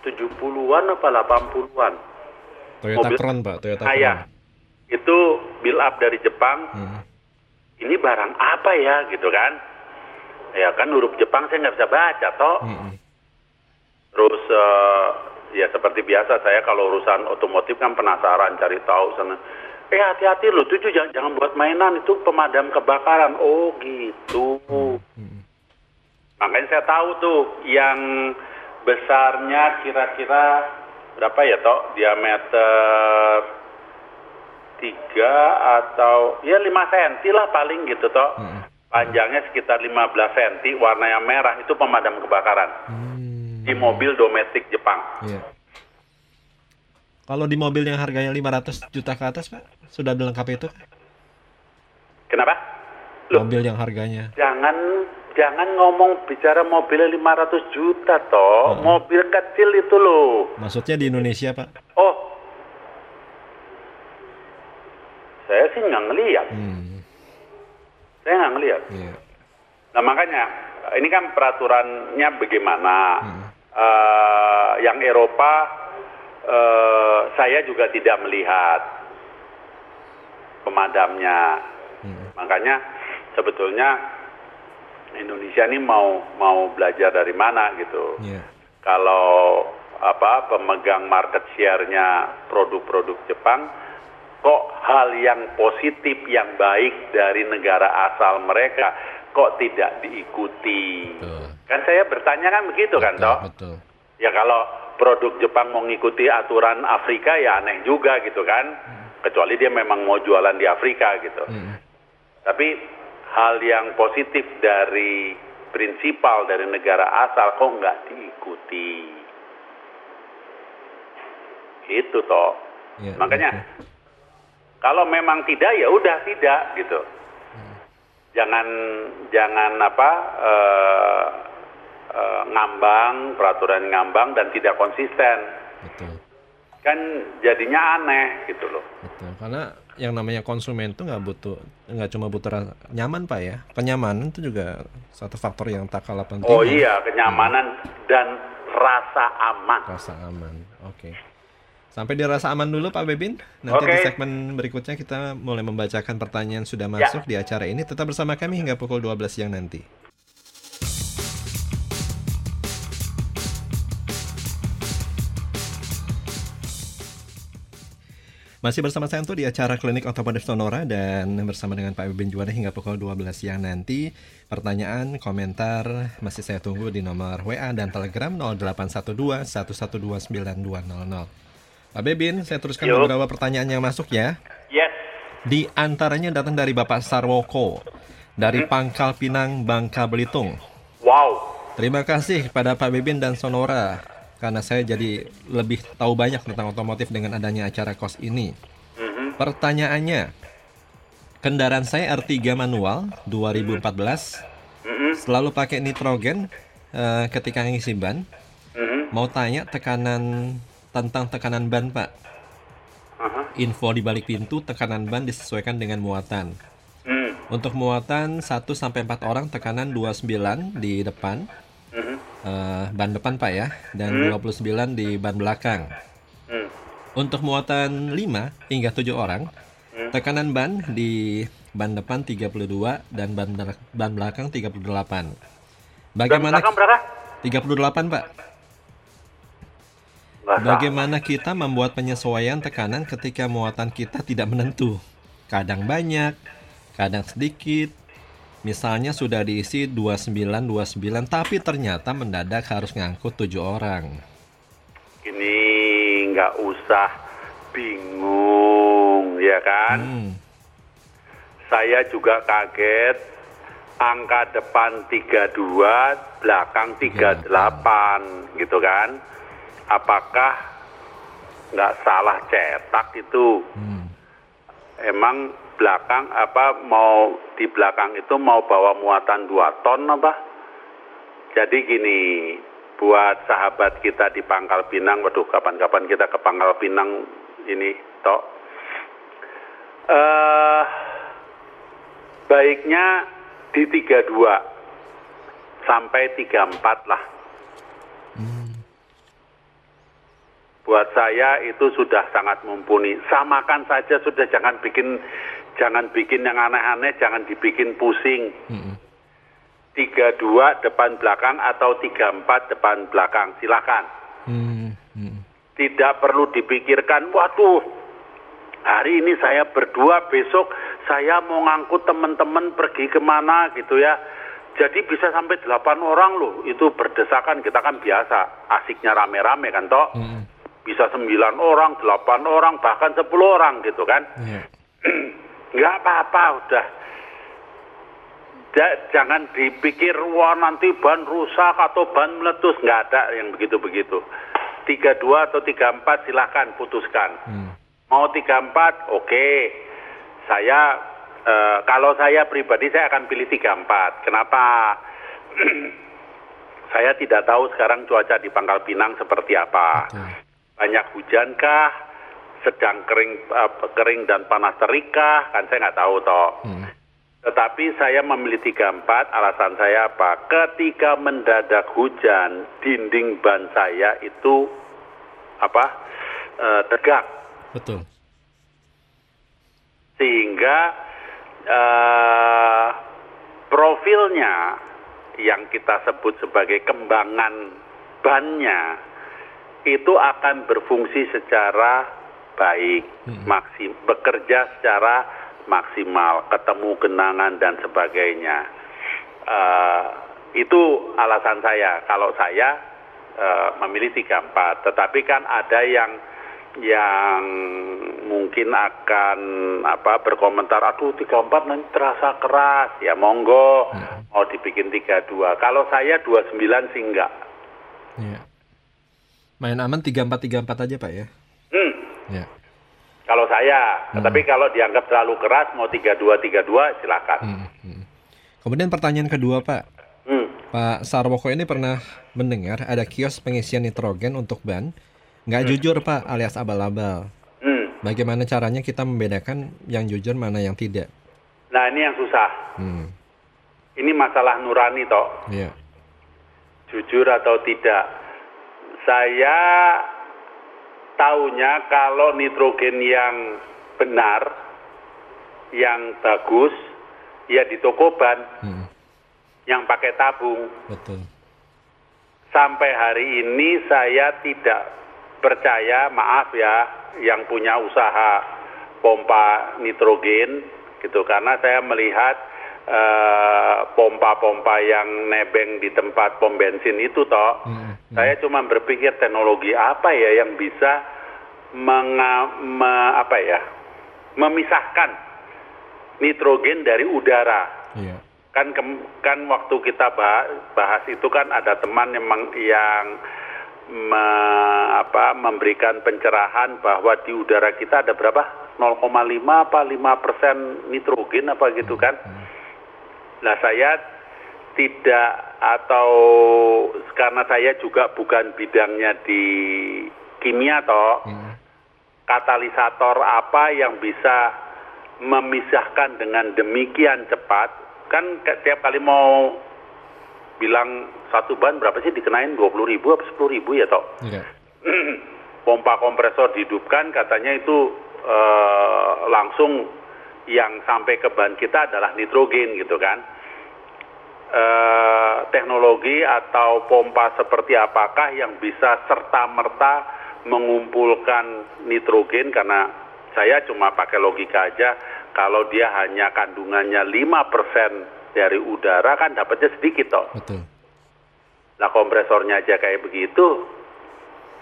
70-an apa 80-an. Toyota Mobil Crown pak, Toyota Ayah. Itu build up dari Jepang. Crown. Mm, Ini barang apa ya gitu kan? Ya kan huruf Jepang saya nggak bisa baca toh. mm, mm. Terus eh, ya seperti biasa saya kalau urusan otomotif kan penasaran cari tahu sana. Eh hati-hati loh, tuh jangan, jangan buat mainan itu pemadam kebakaran. Oh gitu. Makanya saya tahu tuh yang besarnya kira-kira berapa ya toh diameter tiga atau ya 5 cm lah paling gitu toh. Mm. Panjangnya sekitar 15 cm, warnanya merah itu pemadam kebakaran Hmm, di mobil domestik Jepang. Iya. Kalau di mobil yang harganya 500 juta ke atas pak, sudah dilengkapi itu? Kenapa? Loh, Mobil yang harganya. jangan jangan ngomong bicara mobilnya 500 juta toh. Hmm. Mobil kecil itu loh. Maksudnya di Indonesia pak? Oh. Saya sih nggak ngeliat. Hmm, Saya nggak ngeliat. iya. Nah makanya ini kan peraturannya bagaimana? Hmm. Eh, yang Eropa eh, saya juga tidak melihat pemadamnya. Hmm, Makanya sebetulnya Indonesia ini mau mau belajar dari mana gitu. Iya. Kalau apa pemegang market share-nya produk-produk Jepang kok hal yang positif yang baik dari negara asal mereka kok tidak diikuti. Betul. Kan saya bertanya kan begitu kan Betul, toh? betul. Ya kalau produk Jepang mau ngikuti aturan Afrika ya aneh juga gitu kan. Kecuali dia memang mau jualan di Afrika gitu. Hmm, Tapi hal yang positif dari prinsipal dari negara asal kok nggak diikuti. Itu toh. iya, Makanya oke. kalau memang tidak ya udah tidak gitu. Jangan jangan apa eh, eh, ngambang peraturan ngambang dan tidak konsisten Betul. kan jadinya aneh gitu loh Betul. Karena yang namanya konsumen itu nggak butuh nggak cuma butuh nyaman pak ya. Kenyamanan itu juga satu faktor yang tak kalah penting. oh iya kenyamanan dan rasa aman Rasa aman. Oke. Sampai di rasa aman dulu Pak Bebin. Nanti di Oke. segmen berikutnya kita mulai membacakan pertanyaan sudah masuk di acara ini. Tetap bersama kami hingga pukul 12 siang nanti. Masih bersama saya untuk di acara Klinik Otomotif Sonora dan bersama dengan Pak Bebin Juwana hingga pukul 12 siang nanti. Pertanyaan, komentar masih saya tunggu di nomor WA dan Telegram 0812 112 9200. Pak Bebin, saya teruskan Yuk. beberapa pertanyaan yang masuk ya. yes Di antaranya datang dari Bapak Sarwoko dari Pangkal Pinang, Bangka Belitung. wow Terima kasih kepada Pak Bebin dan Sonora karena saya jadi lebih tahu banyak tentang otomotif dengan adanya acara kos ini. Mhm. Pertanyaannya, kendaraan saya R3 manual 2014 Mhm. selalu pakai nitrogen eh, ketika ngisi ban. Mhm. Mau tanya tekanan tentang tekanan ban Pak. Aha. Info di balik pintu tekanan ban disesuaikan dengan muatan. Hmm. Untuk muatan 1 sampai 4 orang tekanan 29 di depan, Mhm. eh, ban depan Pak ya, dan 29 di ban belakang. Hmm. Untuk muatan 5 hingga 7 orang, tekanan ban di ban depan 32 dan ban ban belakang 38. Dan Bagaimana belakang berapa 38, Pak? Bagaimana kita membuat penyesuaian tekanan ketika muatan kita tidak menentu? Kadang banyak, kadang sedikit. Misalnya sudah diisi 29-29 tapi ternyata mendadak harus ngangkut 7 orang. ini nggak usah bingung ya kan Hmm, saya juga kaget angka depan 32 belakang 38 gitu kan apakah nggak salah cetak itu? Hmm. emang belakang apa mau di belakang itu mau bawa muatan 2 ton apa? Jadi gini buat sahabat kita di Pangkal Pinang waduh kapan-kapan kita ke Pangkal Pinang ini tok eh baiknya di 32 sampai 34 lah buat saya itu sudah sangat mumpuni. Samakan saja sudah jangan bikin jangan bikin yang aneh-aneh, jangan dibikin pusing. Mm-mm. 32 depan belakang atau 34 depan belakang, silakan. Hmm, hmm. Tidak perlu dipikirkan, waduh, hari ini saya berdua, besok saya mau ngangkut teman-teman pergi ke mana gitu ya. Jadi bisa sampai 8 orang loh, itu berdesakan, kita kan biasa, asiknya rame-rame kan toh. Mm-mm. Bisa 9 orang, 8 orang, bahkan 10 orang gitu kan. Iya. nggak apa-apa udah Ja- jangan dipikir wah nanti ban rusak atau ban meletus nggak ada yang begitu-begitu 32 atau 34 silahkan putuskan Hmm. mau 34 oke saya eh, kalau saya pribadi saya akan pilih 34 kenapa saya tidak tahu sekarang cuaca di Pangkal Pinang seperti apa Betul. Banyak hujankah, sedang kering eh, kering dan panas terikah, kan saya nggak tahu toh. Hmm. Tetapi saya memilih 34, alasan saya apa? Ketika mendadak hujan, dinding ban saya itu apa? eh, tegak Betul. sehingga eh, profilnya yang kita sebut sebagai kembangan bannya itu akan berfungsi secara baik, maksim, bekerja secara maksimal, ketemu genangan dan sebagainya. Eh, itu alasan saya. Kalau saya eh, memilih 34, tetapi kan ada yang yang mungkin akan apa berkomentar aduh 34 nanti terasa keras. Ya monggo. Mau dibikin 32 kalau saya 29 sih enggak. Iya. Main aman 3434 aja, Pak ya. hmm, Ya. kalau saya tetapi kalau dianggap terlalu keras mau 32 32 silakan Hmm, hmm. Kemudian pertanyaan kedua Pak, Hmm. Pak Sarwoko ini pernah mendengar ada kios pengisian nitrogen untuk ban nggak jujur Pak alias abal-abal. Hmm. Bagaimana caranya kita membedakan yang jujur mana yang tidak? Nah ini yang susah. Hmm, Ini masalah nurani toh. iya. jujur atau tidak. Saya tahunya kalau nitrogen yang benar, yang bagus, ya di toko ban Hmm, yang pakai tabung. betul. Sampai hari ini saya tidak percaya, maaf ya, yang punya usaha pompa nitrogen gitu karena saya melihat eh, pompa-pompa yang nebeng di tempat pom bensin itu toh. Hmm, saya cuma berpikir teknologi apa ya yang bisa menga, me- apa ya memisahkan nitrogen dari udara. Iya. kan kem- kan waktu kita bahas, bahas itu kan ada teman yang meng- yang me- apa memberikan pencerahan bahwa di udara kita ada berapa? 0,5 apa 5 persen nitrogen apa gitu kan Nah saya tidak atau karena saya juga bukan bidangnya di kimia toh Hmm, katalisator apa yang bisa memisahkan dengan demikian cepat kan tiap kali mau bilang satu ban berapa sih dikenain? 20 ribu apa 10 ribu ya toh? Iya. pompa kompresor dihidupkan katanya itu eh, langsung yang sampai ke ban kita adalah nitrogen gitu kan eh, teknologi atau pompa seperti apakah yang bisa serta merta mengumpulkan nitrogen karena saya cuma pakai logika aja kalau dia hanya kandungannya 5% dari udara kan dapatnya sedikit toh. Betul. Nah kompresornya aja kayak begitu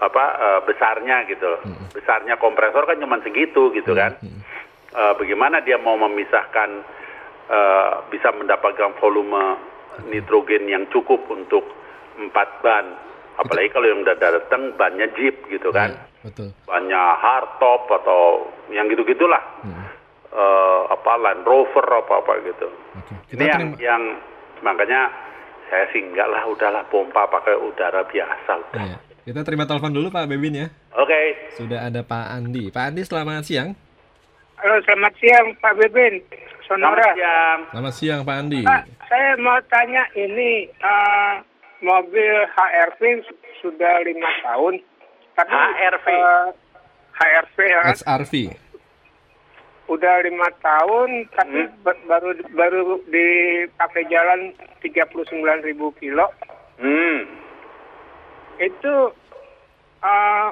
apa eh, besarnya gitu. Besarnya kompresor kan cuma segitu gitu kan. Eh, bagaimana dia mau memisahkan eh, bisa mendapatkan volume nitrogen yang cukup untuk empat ban. Apalagi kalau yang udah datang bannya jeep gitu kan. Iya, betul. Bannya hardtop atau yang gitu-gitulah. Hmm, Eh, apa Land Rover apa apa gitu. Oke. Kita Ini yang, terima. yang makanya saya sih enggak lah udahlah pompa pakai udara biasa udah. Iya. Kita terima telepon dulu Pak Bebin ya. Oke. Sudah ada Pak Andi. Pak Andi selamat siang. Halo, selamat siang Pak Beben, Selamat Sonora. siang. Selamat siang Pak Andi. Pak, saya mau tanya ini eh, mobil HRV sudah lima tahun, tapi HRV? eh, HRV ya, XRV. udah lima tahun, tapi Hmm. ba- baru baru dipakai jalan 39 ribu kilo. Hmm. Itu eh,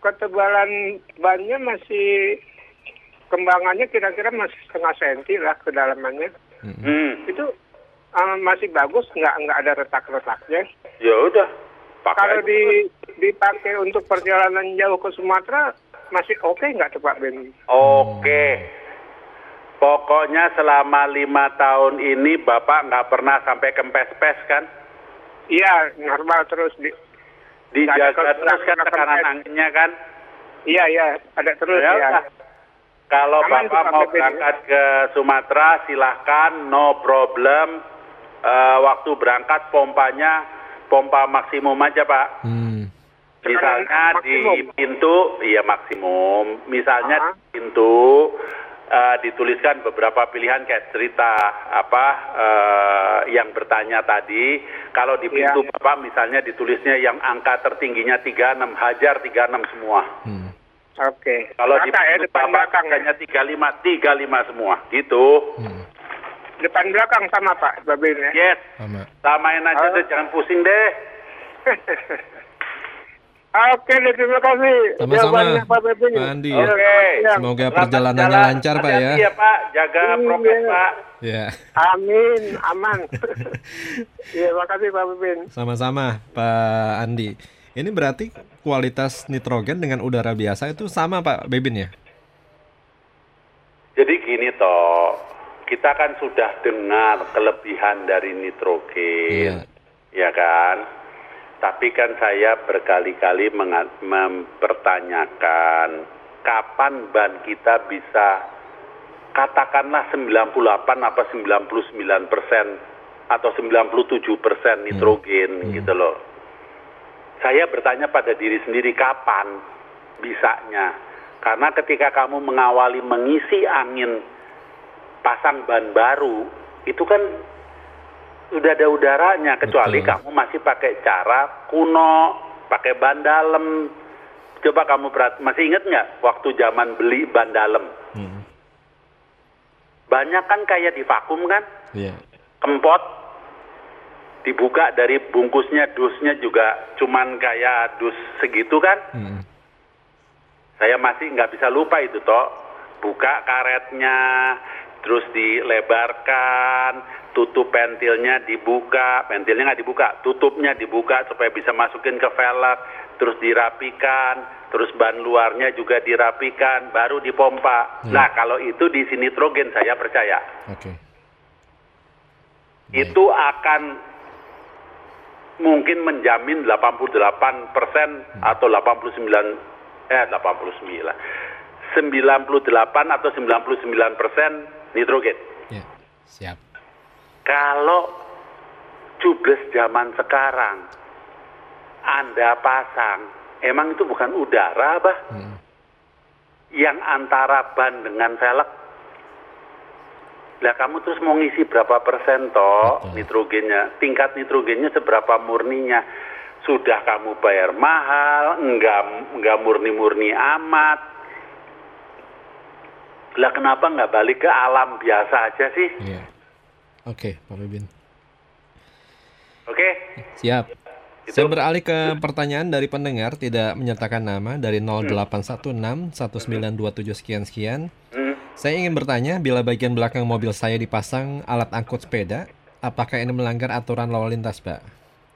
ketebalan bannya masih kembangannya kira-kira masih setengah senti lah kedalamannya. Hmm. itu uh, masih bagus nggak nggak ada retak-retaknya Ya udah. Pakai. kalau di dipakai untuk perjalanan jauh ke Sumatera masih oke nggak tuh Pak Ben? Oke. Pokoknya selama lima tahun ini Bapak nggak pernah sampai kempes-pes kan? Iya normal terus di Dijaga terus kan tekanan anginnya kan? iya iya ada terus Ya ya. Kalau Aman Bapak Pak mau ya. berangkat ke Sumatera silahkan no problem. Eh, waktu berangkat pompanya pompa maksimum aja Pak. Hmm. Misalnya di Maksimum. pintu, iya maksimum. Misalnya Ah. di pintu eh, dituliskan beberapa pilihan kayak cerita apa eh, yang bertanya tadi. Kalau di Iya. pintu bapak misalnya ditulisnya yang angka tertingginya 36 hajar 36 semua. Hmm. Oke. Kalau di ya depan belakang ya. angkanya 35 35 semua. Gitu. Hmm. Depan belakang sama Pak Pak Ben ya. Yes. Sama. Samain aja Ah. deh, jangan pusing deh. Oke, deh, terima kasih. Sama-sama, Pak. Pak Andi. Oke. Oke. siang. Semoga Selamat perjalanannya jalan. lancar Pak ya. Hati-hati ya Pak, jaga Iya. prokes Pak. Ya. Amin, aman. Iya, makasih Pak Beben. Sama-sama Pak Andi. Ini berarti kualitas nitrogen dengan udara biasa itu sama Pak Bebin ya? Jadi gini toh, kita kan sudah dengar kelebihan dari nitrogen, ya kan? Tapi kan saya berkali-kali mempertanyakan kapan ban kita bisa katakanlah 98 apa 99 persen atau 97 persen nitrogen gitu loh. Saya bertanya pada diri sendiri kapan bisanya. Karena ketika kamu mengawali mengisi angin pasang ban baru, itu kan udah ada udaranya kecuali Betul. kamu masih pakai cara kuno, pakai ban dalam. Coba kamu berat, masih ingat nggak waktu zaman beli ban dalam? Hmm. Banyak kan kayak di vakum kan, Iya. kempot, dibuka dari bungkusnya, dusnya juga cuman kayak dus segitu kan. Hmm. Saya masih nggak bisa lupa itu toh. Buka karetnya, terus dilebarkan, tutup pentilnya dibuka, pentilnya nggak dibuka, tutupnya dibuka supaya bisa masukin ke velg, terus dirapikan, terus ban luarnya juga dirapikan, baru dipompa. Hmm. Nah kalau itu di nitrogen saya percaya Oke. itu akan mungkin menjamin 88 persen atau 89 eh 89 98 atau 99 persen nitrogen. Ya. Siap. Kalau jubles zaman sekarang Anda pasang, emang itu bukan udara, bah? Hmm. Yang antara ban dengan velg. Lah kamu terus mau ngisi berapa persen toh nitrogennya? Tingkat nitrogennya seberapa murninya? Sudah kamu bayar mahal, enggak enggak murni-murni amat. Lah kenapa nggak balik ke alam biasa aja sih? Iya. Oke, Pak Bebin. Oke? Siap. Itu. Saya beralih ke pertanyaan dari pendengar tidak menyertakan nama dari 0816 1927 sekian sekian. Hmm. Saya ingin bertanya bila bagian belakang mobil saya dipasang alat angkut sepeda, apakah ini melanggar aturan lalu lintas, Pak?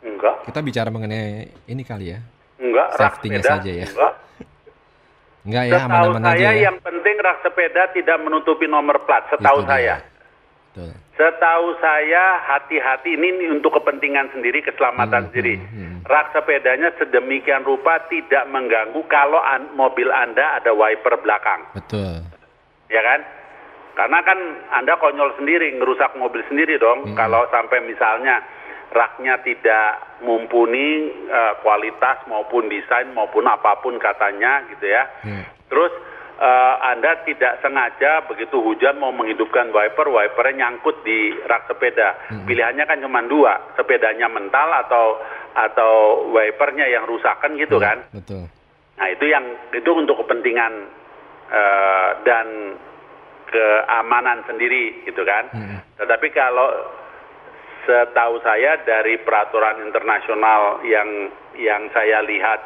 Enggak, Kita bicara mengenai ini kali ya. enggak. rak Safety-nya sepeda, saja ya. Enggak. Enggak ya, aman-aman saya aja ya. yang penting rak sepeda tidak menutupi nomor plat. Setahu Itu saya. Betul. Setahu saya hati-hati ini, ini untuk kepentingan sendiri, keselamatan Hmm, sendiri. hmm, hmm. Rak sepedanya sedemikian rupa tidak mengganggu kalau an- mobil Anda ada wiper belakang, Betul. Ya kan? Karena kan Anda konyol sendiri, ngerusak mobil sendiri dong. Hmm. Kalau sampai misalnya raknya tidak mumpuni eh, kualitas maupun desain maupun apa pun katanya gitu ya. Hmm. Terus eh, Anda tidak sengaja begitu hujan mau menghidupkan wiper, wipernya nyangkut di rak sepeda. Pilihannya kan cuma dua, sepedanya mental atau atau wipernya yang rusakan gitu Hmm, kan. Betul. Nah itu yang itu untuk kepentingan eh, dan keamanan sendiri gitu kan. Hmm. Tetapi kalau setahu saya dari peraturan internasional yang yang saya lihat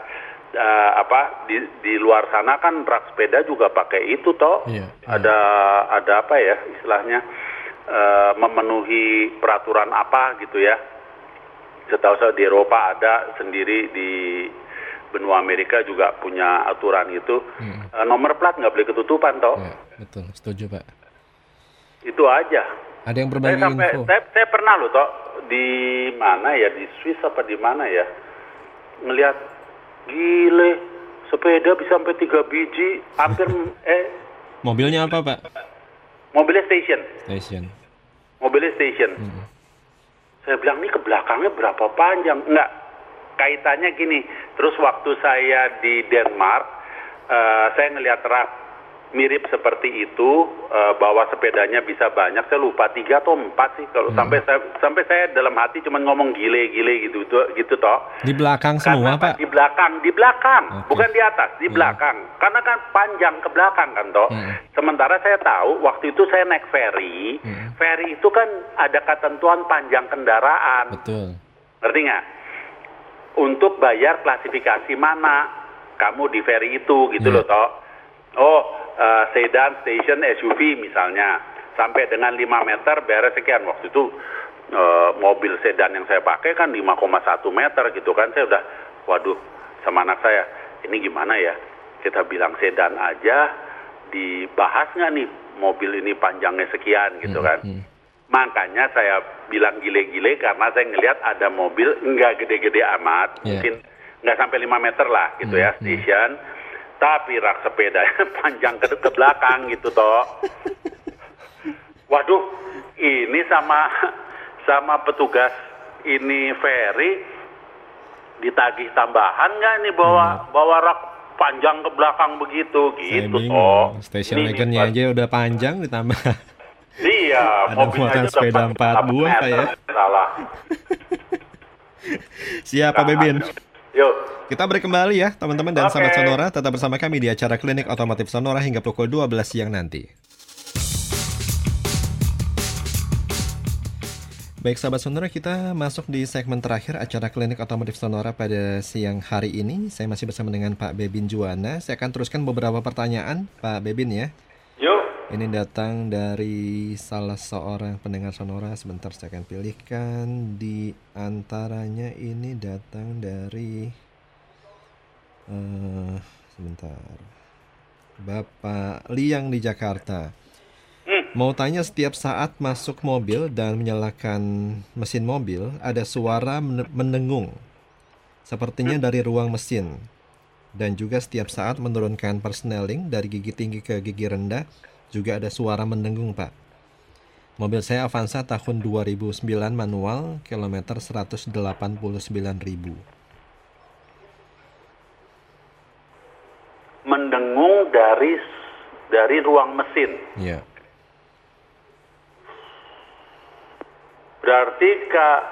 eh, apa di di luar sana kan rak sepeda juga pakai itu toh. Iya, iya. Ada ada apa ya istilahnya eh, memenuhi peraturan apa gitu ya. Setahu saya di Eropa ada sendiri di benua Amerika juga punya aturan itu. Hmm. Eh, nomor plat nggak boleh ketutupan toh. Ya, betul. Setuju, Pak. Itu aja. Ada yang Saya berbagi sampai info? saya, saya pernah loh toh di mana ya di Swiss apa di mana ya ngelihat gile sepeda bisa sampai tiga biji hampir eh Mobilnya apa, Pak? mobilnya station Station. mobilnya station Hmm. saya bilang ini ke belakangnya berapa panjang enggak kaitannya gini terus waktu saya di Denmark eh, saya ngelihat rak mirip seperti itu eh, bawa sepedanya bisa banyak saya lupa tiga atau empat sih kalau sampai saya sampai saya dalam hati cuma ngomong gile gile gitu gitu, gitu toh Di belakang semua, Karena Pak? Di belakang, di belakang, Oke. bukan di atas, di Hmm. belakang. Karena kan panjang ke belakang kan toh. Hmm. Sementara saya tahu waktu itu saya naik ferry, Hmm. ferry itu kan ada ketentuan panjang kendaraan, Betul. ngerti nggak? Untuk bayar klasifikasi mana? Kamu di ferry itu gitu Hmm. loh toh. Oh, eh, sedan, station, SUV misalnya. Sampai dengan 5 meter beres sekian. Waktu itu eh, mobil sedan yang saya pakai kan 5,1 meter gitu kan. Saya udah waduh sama anak saya ini gimana ya? Kita bilang sedan aja dibahas nggak nih? Mobil ini panjangnya sekian gitu Hmm, kan. hmm. Makanya saya bilang gile-gile karena saya ngelihat ada mobil nggak gede-gede amat Iya. mungkin nggak sampai 5 meter lah gitu ya Hmm, hmm. station tapi rak sepedanya panjang ke, ke belakang gitu toh Waduh, ini sama sama petugas ini ferry ditagih tambahan nggak nih bawa bawa rak panjang ke belakang begitu gitu toh. Station Ini wagonnya aja udah panjang ditambah. Iya, Ada muatan sepeda empat buah, ya? Salah. Siapa Bebin? Yuk. Kita break kembali ya teman-teman dan Oke. sahabat Sonora tetap bersama kami di acara Klinik Otomotif Sonora hingga pukul 12 siang nanti. Baik sahabat Sonora kita masuk di segmen terakhir acara Klinik Otomotif Sonora pada siang hari ini. Saya masih bersama dengan Pak Bebin Juwana. Saya akan teruskan beberapa pertanyaan Pak Bebin ya. Ini datang dari salah seorang pendengar sonora. Sebentar saya akan pilihkan. Di antaranya ini datang dari eh sebentar. Bapak Liang di Jakarta. Mau tanya setiap saat masuk mobil dan menyalakan mesin mobil ada suara men- mendengung. Sepertinya dari ruang mesin. Dan juga setiap saat menurunkan persneling dari gigi tinggi ke gigi rendah juga ada suara mendengung, Pak. Mobil saya Avanza tahun 2009 manual, kilometer 189.000. Mendengung dari dari ruang mesin. Ya. Berarti kak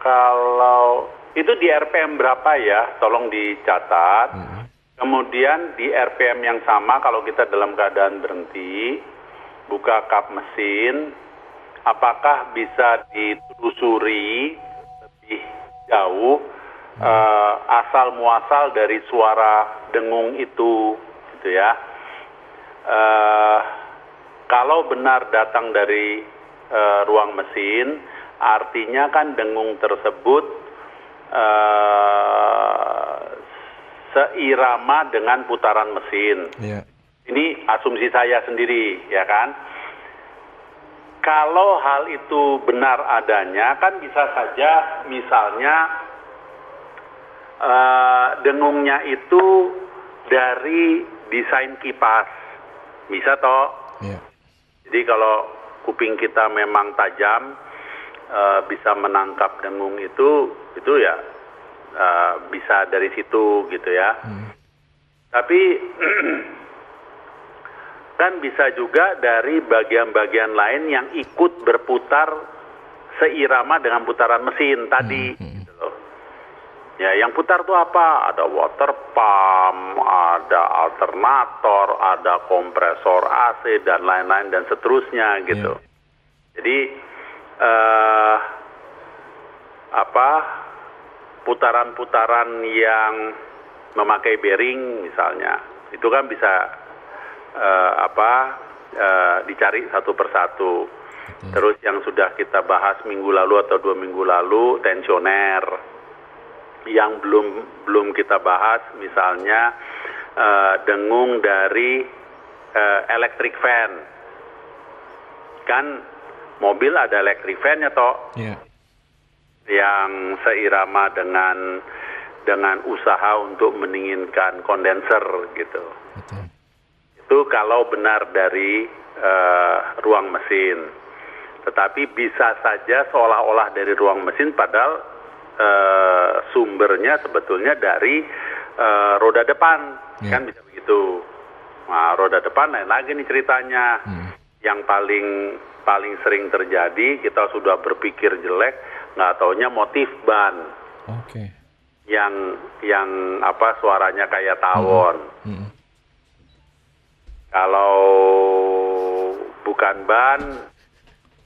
kalau itu di RPM berapa ya? Tolong dicatat. Mm-mm. Kemudian di RPM yang sama kalau kita dalam keadaan berhenti, buka kap mesin, apakah bisa ditelusuri lebih jauh eh, asal muasal dari suara dengung itu, gitu ya? Eh, kalau benar datang dari eh, ruang mesin, artinya kan dengung tersebut eh, seirama dengan putaran mesin. Ya. Ini asumsi saya sendiri, ya kan? Kalau hal itu benar adanya, kan bisa saja misalnya eh, dengungnya itu dari desain kipas, bisa toh? Ya. Jadi kalau kuping kita memang tajam, eh, bisa menangkap dengung itu, itu ya eh, bisa dari situ gitu ya. Hmm. Tapi kan bisa juga dari bagian-bagian lain yang ikut berputar seirama dengan putaran mesin tadi. Hmm, gitu loh. Ya, yang putar tuh apa? Ada water pump, ada alternator, ada kompresor AC dan lain-lain dan seterusnya gitu. Jadi eh apa putaran-putaran yang memakai bearing misalnya. Itu kan bisa eh, apa eh, dicari satu persatu. Terus yang sudah kita bahas minggu lalu atau dua minggu lalu tensioner. Yang belum belum kita bahas misalnya eh, dengung dari eh, electric fan. Kan mobil ada electric fan ya toh Ya. Yang seirama dengan dengan usaha untuk mendinginkan kondenser gitu. Betul. Itu kalau benar dari eh, ruang mesin. Tetapi bisa saja seolah-olah dari ruang mesin padahal eh, sumbernya sebetulnya dari eh, roda depan. Ya. Kan bisa begitu. Nah, roda depan lain lagi nih ceritanya Hmm. yang paling paling sering terjadi kita sudah berpikir jelek nggak taunya motif ban Oke. yang yang apa suaranya kayak tawon Hmm. kalau bukan ban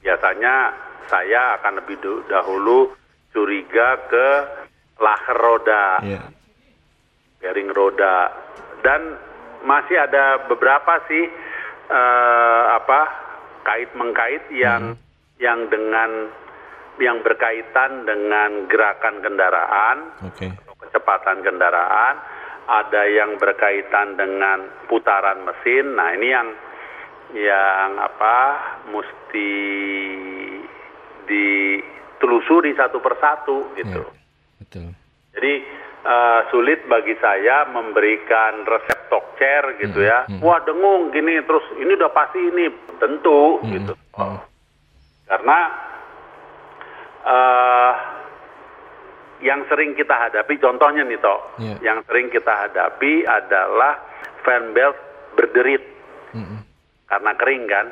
biasanya saya akan lebih dahulu curiga ke laher roda Ya. bearing roda dan masih ada beberapa sih eh, apa kait mengkait yang yang dengan yang berkaitan dengan gerakan kendaraan Oke. atau kecepatan kendaraan ada yang berkaitan dengan putaran mesin nah ini yang yang apa mesti ditelusuri satu persatu gitu Ya. Betul. jadi eh, sulit bagi saya memberikan resep talk chair gitu Hmm, ya. hmm. Wah dengung gini terus ini udah pasti ini tentu Hmm, gitu. hmm. Karena eh yang sering kita hadapi contohnya nih toh, Iya. yang sering kita hadapi adalah fan belt berderit Mm-mm. karena kering kan.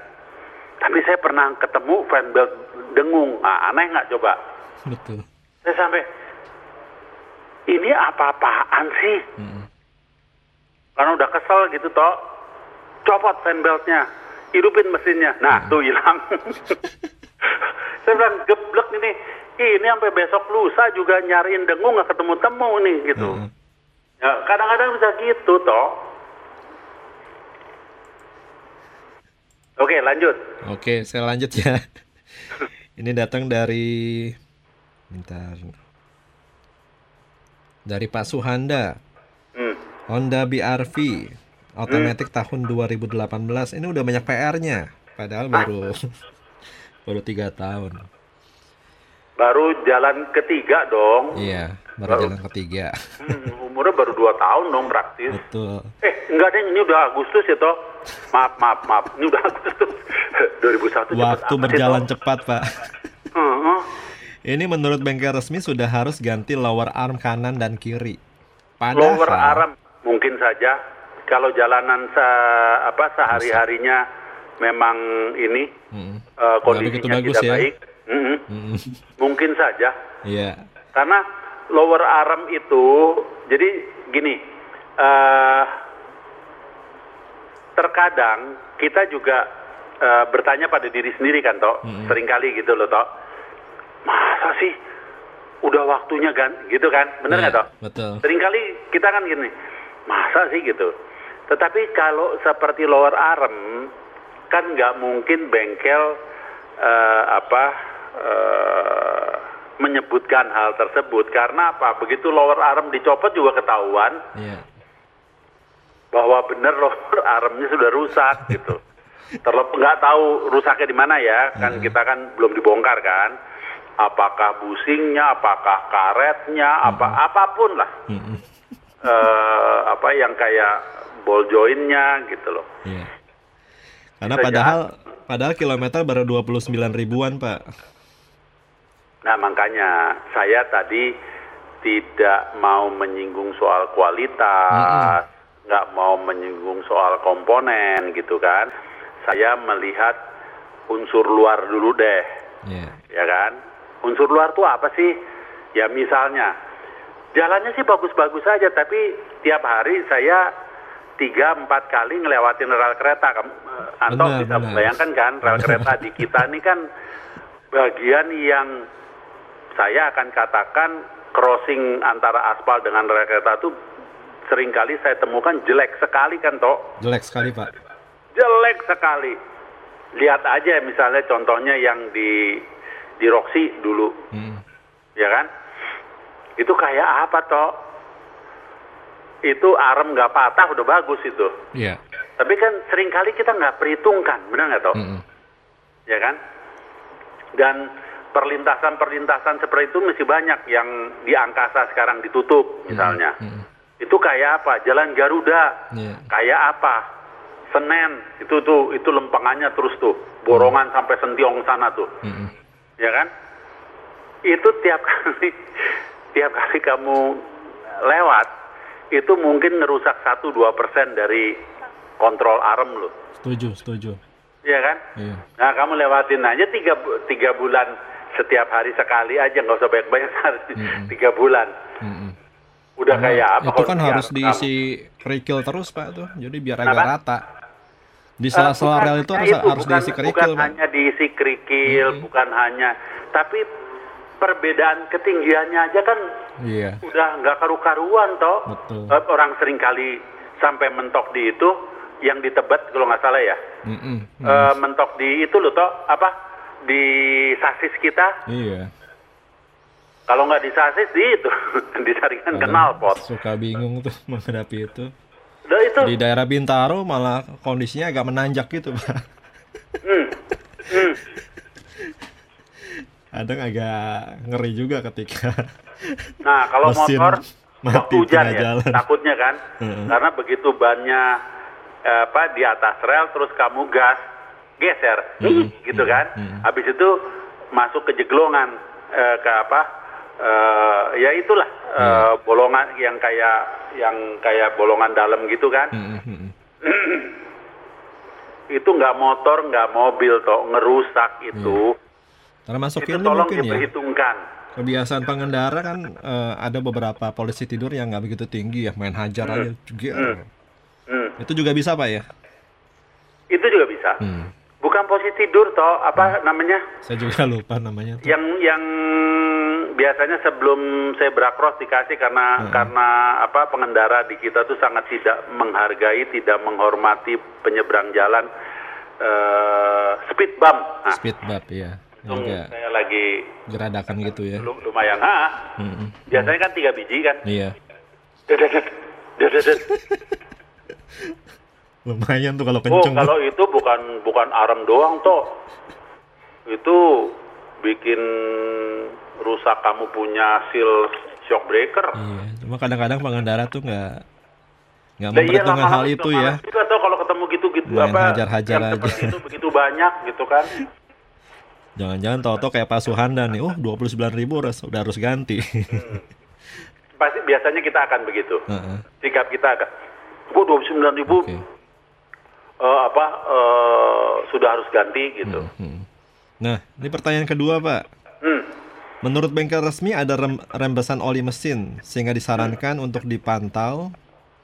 Tapi saya pernah ketemu fan belt dengung. Ah, aneh nggak coba? Betul. Saya sampai ini apa-apaan sih? Mm-mm. Karena udah kesel gitu toh. Copot fan beltnya, hidupin mesinnya. Nah, tuh hilang. saya bilang geblek ini. Ini sampai besok lusa juga nyariin dengung nggak ketemu-temu nih gitu. Mm-mm. Ya, kadang-kadang bisa gitu toh. Oke, lanjut. Oke, saya lanjut ya. Ini datang dari bentar. Dari Pak Suhanda, Hmm. Honda BRV otomatis tahun 2018. Ini udah banyak PR-nya. Padahal baru baru tiga tahun. Baru jalan ketiga dong. Iya, baru jalan ketiga. Hmm, umurnya baru dua tahun dong praktis. Betul. Eh, enggak deh, ini udah Agustus ya toh. Maaf, maaf, maaf. Ini udah Agustus. 2001 cepet Waktu berjalan toh. cepat, Pak. Ini menurut bengkel resmi sudah harus ganti lower arm kanan dan kiri. Padahal Lower arm mungkin saja kalau jalanan se apa sehari-harinya memang ini eh, Nggak kondisinya begitu bagus tidak ya. baik. Mm-mm. Mm-mm. Mungkin saja. Iya. Karena lower arm itu, jadi gini, eh terkadang kita juga eh, bertanya pada diri sendiri kan, toh, Mm-mm. sering kali gitu loh, toh, masa sih udah waktunya kan, gitu kan, bener Iya, nggak toh? Betul. Seringkali kita kan gini, masa sih gitu. Tetapi kalau seperti lower arm, kan nggak mungkin bengkel eh, apa eh, menyebutkan hal tersebut karena apa? Begitu lower arm dicopot juga ketahuan Iya. bahwa benar lower armnya sudah rusak gitu. Terlebih nggak tahu rusaknya di mana ya, kan kita kan belum dibongkar kan. Apakah busingnya, apakah karetnya, apa apa pun lah Mm-mm. eh, apa yang kayak ball jointnya gitu loh. Iya. Karena Bisa padahal padahal kilometer baru 29 ribuan, Pak. Nah makanya saya tadi tidak mau menyinggung soal kualitas, nggak mau menyinggung soal komponen gitu kan. Saya melihat unsur luar dulu deh, Iya. ya kan. Unsur luar tuh apa sih? Ya misalnya jalannya sih bagus-bagus saja, tapi tiap hari saya tiga empat kali ngelewatin rel kereta. Kamu, eh, Anto Benar, bisa benar. membayangkan kan rel kereta di kita ini kan bagian yang saya akan katakan crossing antara aspal dengan rel kereta itu sering kali saya temukan jelek sekali kan toh Jelek sekali, Pak. jelek sekali lihat aja misalnya contohnya yang di di Roxy dulu Mm. ya kan itu kayak apa toh itu arem nggak patah udah bagus itu Iya. tapi kan sering kali kita nggak perhitungkan benar nggak toh Mm-mm. ya kan? Dan perlintasan-perlintasan seperti itu masih banyak yang di angkasa sekarang ditutup misalnya. Mm-mm. Itu kayak apa? Jalan Garuda. Iya. Kayak apa? Senen itu tuh itu lempengannya terus tuh borongan sampai Sentiong sana tuh, Mm-mm. ya kan? Itu tiap kali tiap kali kamu lewat itu mungkin ngerusak 1-2 persen dari kontrol arm lo, Setuju, setuju. ya kan? Iya. Nah, kamu lewatin aja tiga, tiga bulan setiap hari sekali aja, nggak usah banyak-banyak hari. Mm-mm. Tiga bulan. Mm-mm. Udah Karena kayak apa? Itu kan harus diisi kerikil terus, Pak tuh. Jadi biar agak Apa? rata. Di kamu? sela-sela Eh, rel bukan itu harus harus bukan, diisi Bukan kerikil, Pak. hanya diisi kerikil, Mm-mm. bukan hanya, tapi perbedaan ketinggiannya aja kan Iya. udah nggak karu-karuan toh. Betul. Eh, Orang sering kali sampai mentok di itu, yang di Tebet kalau nggak salah ya, Mm-mm. Mm. Eh, mentok di itu loh toh apa? Di sasis kita, Iya. kalau nggak di sasis di itu, disaringan Kadang knalpot. Suka bingung tuh menghadapi itu. Itu. Di daerah Bintaro malah kondisinya agak menanjak gitu, Pak. Hmm. Hmm. Kadang agak ngeri juga ketika Nah, kalau Mesin. motor Mati hujan ya, jalan. takutnya kan, Heeh. karena begitu bannya eh, apa di atas rel terus kamu gas geser, Mm-mm. gitu kan, Mm-mm. habis itu masuk ke jeglongan eh, ke apa, eh, ya itulah eh, Iya. bolongan yang kayak yang kayak bolongan dalam gitu kan, Mm, mm, mm. itu nggak motor nggak mobil toh ngerusak itu, Termasuk itu ini tolong mungkin ya. diperhitungkan. Kebiasaan pengendara kan eh, ada beberapa polisi tidur yang nggak begitu tinggi ya, main hajar aja. Jeger. Hmm. Itu juga bisa pak ya? Itu juga bisa. Hmm. Bukan posisi tidur toh, apa namanya? Saya juga lupa namanya. tuh. Yang yang biasanya sebelum saya cross dikasih karena karena apa pengendara di kita tuh sangat tidak menghargai, tidak menghormati penyeberang jalan eh, speed bump. Nah, Speed bump ya. Juga saya lagi geradakan gitu ya. lu- lumayan ah. Mm, mm. Biasanya kan tiga biji kan. Iya. Dededet, dededet. Lumayan tuh kalau Oh, kenceng. kalau itu bukan bukan arem doang toh. Itu bikin rusak kamu punya seal shock breaker. Iya, cuma kadang-kadang pengendara tuh nggak nggak iya, memperhitungkan hal itu ya. juga toh kalau ketemu gitu-gitu Main apa hajar-hajar yang aja. seperti itu begitu banyak gitu kan. Jangan-jangan tau-tau kayak Pak Suhanda nih, oh 29 ribu harus, udah harus ganti. Pasti biasanya kita akan begitu. Heeh, Sikap kita akan Bu 29 ribu Oke. eh, apa eh, sudah harus ganti gitu. Hmm. Nah, ini pertanyaan kedua Pak. Hmm. Menurut bengkel resmi ada rem- rembesan oli mesin sehingga disarankan untuk dipantau.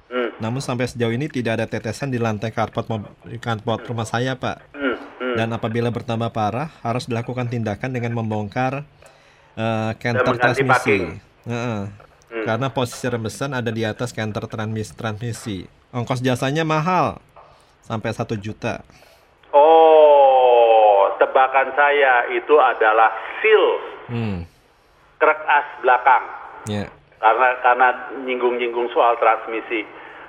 Hmm. Namun sampai sejauh ini tidak ada tetesan di lantai karpet karpet rumah saya Pak. Hmm. Hmm. Dan apabila bertambah parah harus dilakukan tindakan dengan membongkar kantor mengganti transmisi. packing. Heeh. Karena posisi rembesan ada di atas kantor transmis transmisi. Ongkos jasanya mahal sampai satu juta. Oh, tebakan saya itu adalah seal Hmm. krek as belakang. Ya. Karena karena nyinggung-nyinggung soal transmisi.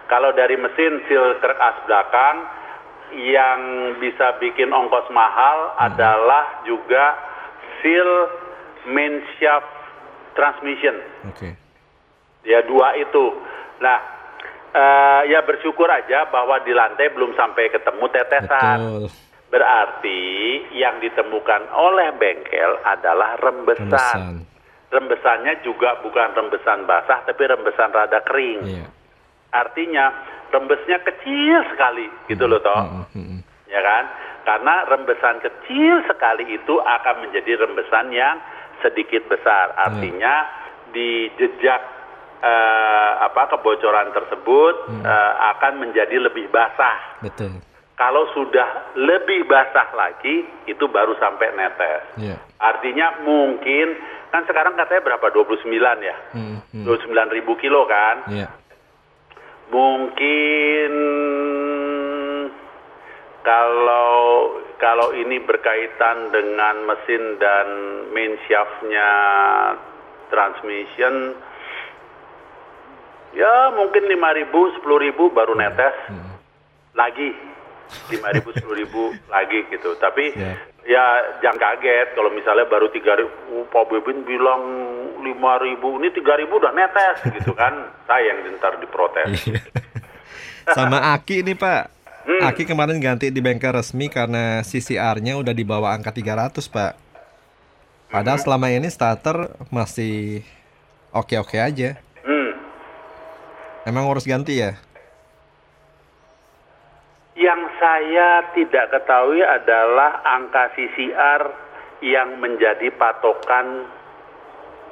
Kalau dari mesin seal krek as belakang yang bisa bikin ongkos mahal adalah juga seal main shaft transmission. Oke. Ya dua itu. Nah, eh, ya bersyukur aja bahwa di lantai belum sampai ketemu tetesan. Betul. Berarti yang ditemukan oleh bengkel adalah rembesan. Rembesan. Rembesannya juga bukan rembesan basah, tapi rembesan rada kering. Iya. Artinya rembesnya kecil sekali, gitu loh toh, Mm, mm, mm. ya kan? Karena rembesan kecil sekali itu akan menjadi rembesan yang sedikit besar. Artinya di jejak eh, apa kebocoran tersebut eh, akan menjadi lebih basah. Betul. Kalau sudah lebih basah lagi, itu baru sampai netes. Iya. Artinya mungkin, kan sekarang katanya berapa? 29 ya? Mm, mm. 29 ribu kilo kan? Iya. Mungkin kalau kalau ini berkaitan dengan mesin dan main shaftnya transmission, ya mungkin 5 ribu, 10 ribu baru netes Mm. lagi. 5 ribu, 10 ribu lagi gitu. Tapi Ya. Ya jangan kaget kalau misalnya baru 3 ribu, Pak Bebin bilang 5 ribu, ini 3 ribu udah netes gitu kan. Sayang ntar diprotes. Iya. Sama Aki nih Pak. Hmm. Aki kemarin ganti di bengkel resmi karena CCR-nya udah di bawah angka 300 Pak. Padahal Hmm. selama ini starter masih oke-oke aja. Hmm. Emang harus ganti ya? Yang saya tidak ketahui adalah angka CCR yang menjadi patokan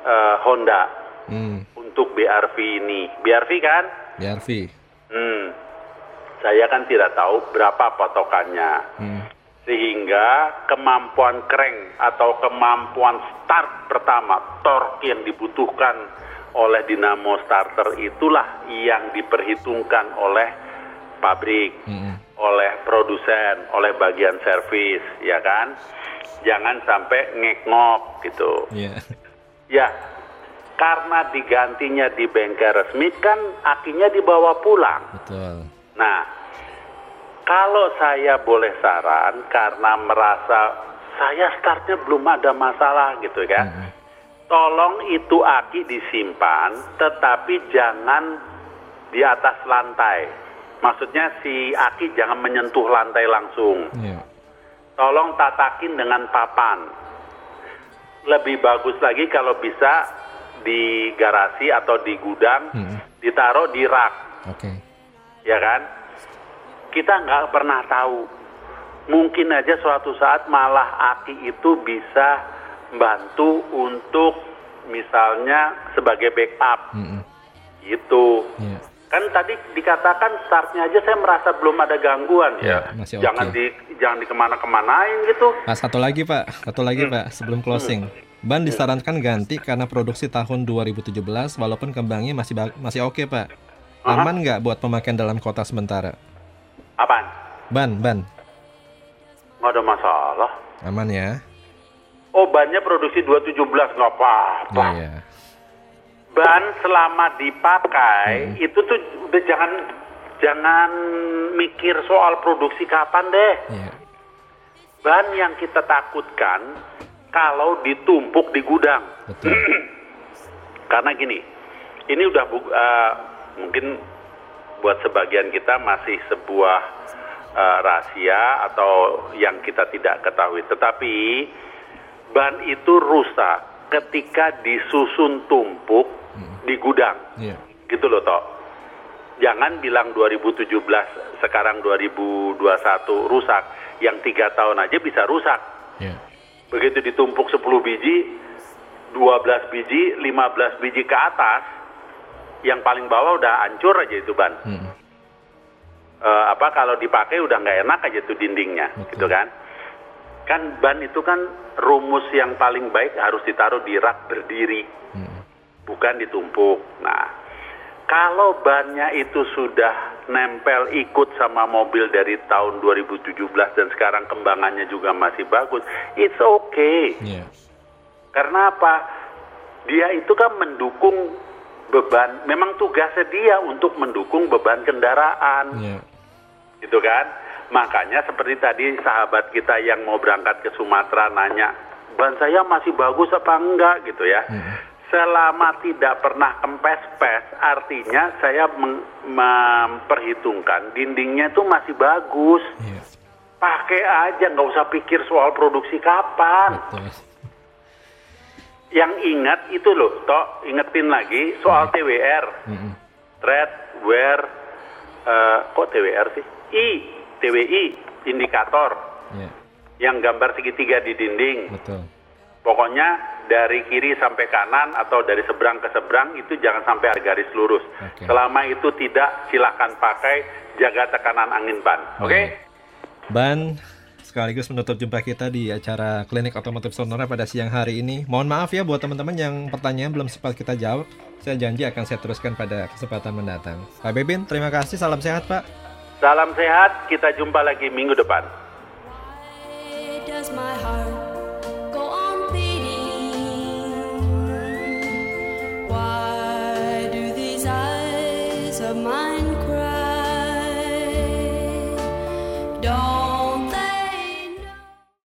eh, Honda Hmm, untuk BRV ini. BRV kan? BRV. Hmm. Saya kan tidak tahu berapa patokannya. Hmm, Sehingga kemampuan crank atau kemampuan start pertama, torque yang dibutuhkan oleh dinamo starter itulah yang diperhitungkan oleh pabrik hmm, oleh produsen, oleh bagian servis, ya kan? Jangan sampai ngekngok gitu. Iya. Ya, karena digantinya di bengkel resmi kan akinya dibawa pulang. Betul. Nah, kalau saya boleh saran karena merasa saya startnya belum ada masalah gitu kan. Hmm, tolong itu aki disimpan, tetapi jangan di atas lantai. Maksudnya si aki jangan menyentuh lantai langsung. Iya. Tolong tatakin dengan papan. Lebih bagus lagi kalau bisa di garasi atau di gudang, Mm-mm. ditaruh di rak, Oke. ya kan? Kita nggak pernah tahu. Mungkin aja suatu saat malah aki itu bisa bantu untuk misalnya sebagai backup, Mm-mm. gitu. Iya. Kan tadi dikatakan startnya aja saya merasa belum ada gangguan Ya, ya. masih jangan oke. di jangan di ke mana-kemanain gitu. Pak, satu lagi Pak, satu lagi Pak, sebelum closing. Ban disarankan ganti karena produksi tahun 2017 walaupun kembangnya masih masih oke Pak. Aman nggak buat pemakaian dalam kota sementara? Apaan? Ban, ban, Nggak ada masalah. aman ya? Oh bannya produksi 217 nggak apa-apa. Iya, iya. Ban selama dipakai itu tuh udah jangan jangan mikir soal produksi kapan deh. Iya. Ban yang kita takutkan kalau ditumpuk di gudang. Betul. Karena gini, ini udah bu- eh, mungkin buat sebagian kita masih sebuah eh, rahasia atau yang kita tidak ketahui. Tetapi ban itu rusak ketika disusun tumpuk di gudang, Iya. gitu loh toh. Jangan bilang 2017, sekarang 2021 rusak. Yang tiga tahun aja bisa rusak Iya. begitu ditumpuk 10 biji, 12 biji, 15 biji ke atas, yang paling bawah udah hancur aja itu ban. Mm-mm. Eh, apa kalau dipakai udah nggak enak aja tuh dindingnya, Betul. gitu kan? Kan ban itu kan rumus yang paling baik harus ditaruh di rak berdiri, Mm-mm. Bukan ditumpuk. Nah, kalau bannya itu sudah nempel ikut sama mobil dari tahun 2017 dan sekarang kembangannya juga masih bagus, it's okay. Iya. Karena apa? Dia itu kan mendukung beban, memang tugasnya dia untuk mendukung beban kendaraan, Iya. gitu kan? Makanya seperti tadi sahabat kita yang mau berangkat ke Sumatera nanya, ban saya masih bagus apa enggak gitu ya? Mm-mm. Selama tidak pernah kempes-pes, artinya saya memperhitungkan dindingnya itu masih bagus. Iya. Pakai aja, nggak usah pikir soal produksi kapan. Betul. Yang ingat itu loh, toh ingetin lagi soal TWR, Mm-mm. thread, wear, eh, kok TWR sih? I, TWI, indikator, Iya. yang gambar segitiga di dinding. Betul. Pokoknya dari kiri sampai kanan atau dari seberang ke seberang itu jangan sampai ada garis lurus. Oke. Selama itu tidak, silakan pakai jaga tekanan angin ban. Oke? Baik. Ban sekaligus menutup jumpa kita di acara Klinik Otomotif Sonora pada siang hari ini. Mohon maaf ya buat teman-teman yang pertanyaan belum sempat kita jawab. Saya janji akan saya teruskan pada kesempatan mendatang. Pak Bebin, terima kasih. Salam sehat, Pak. Salam sehat, kita jumpa lagi minggu depan. Does my heart why.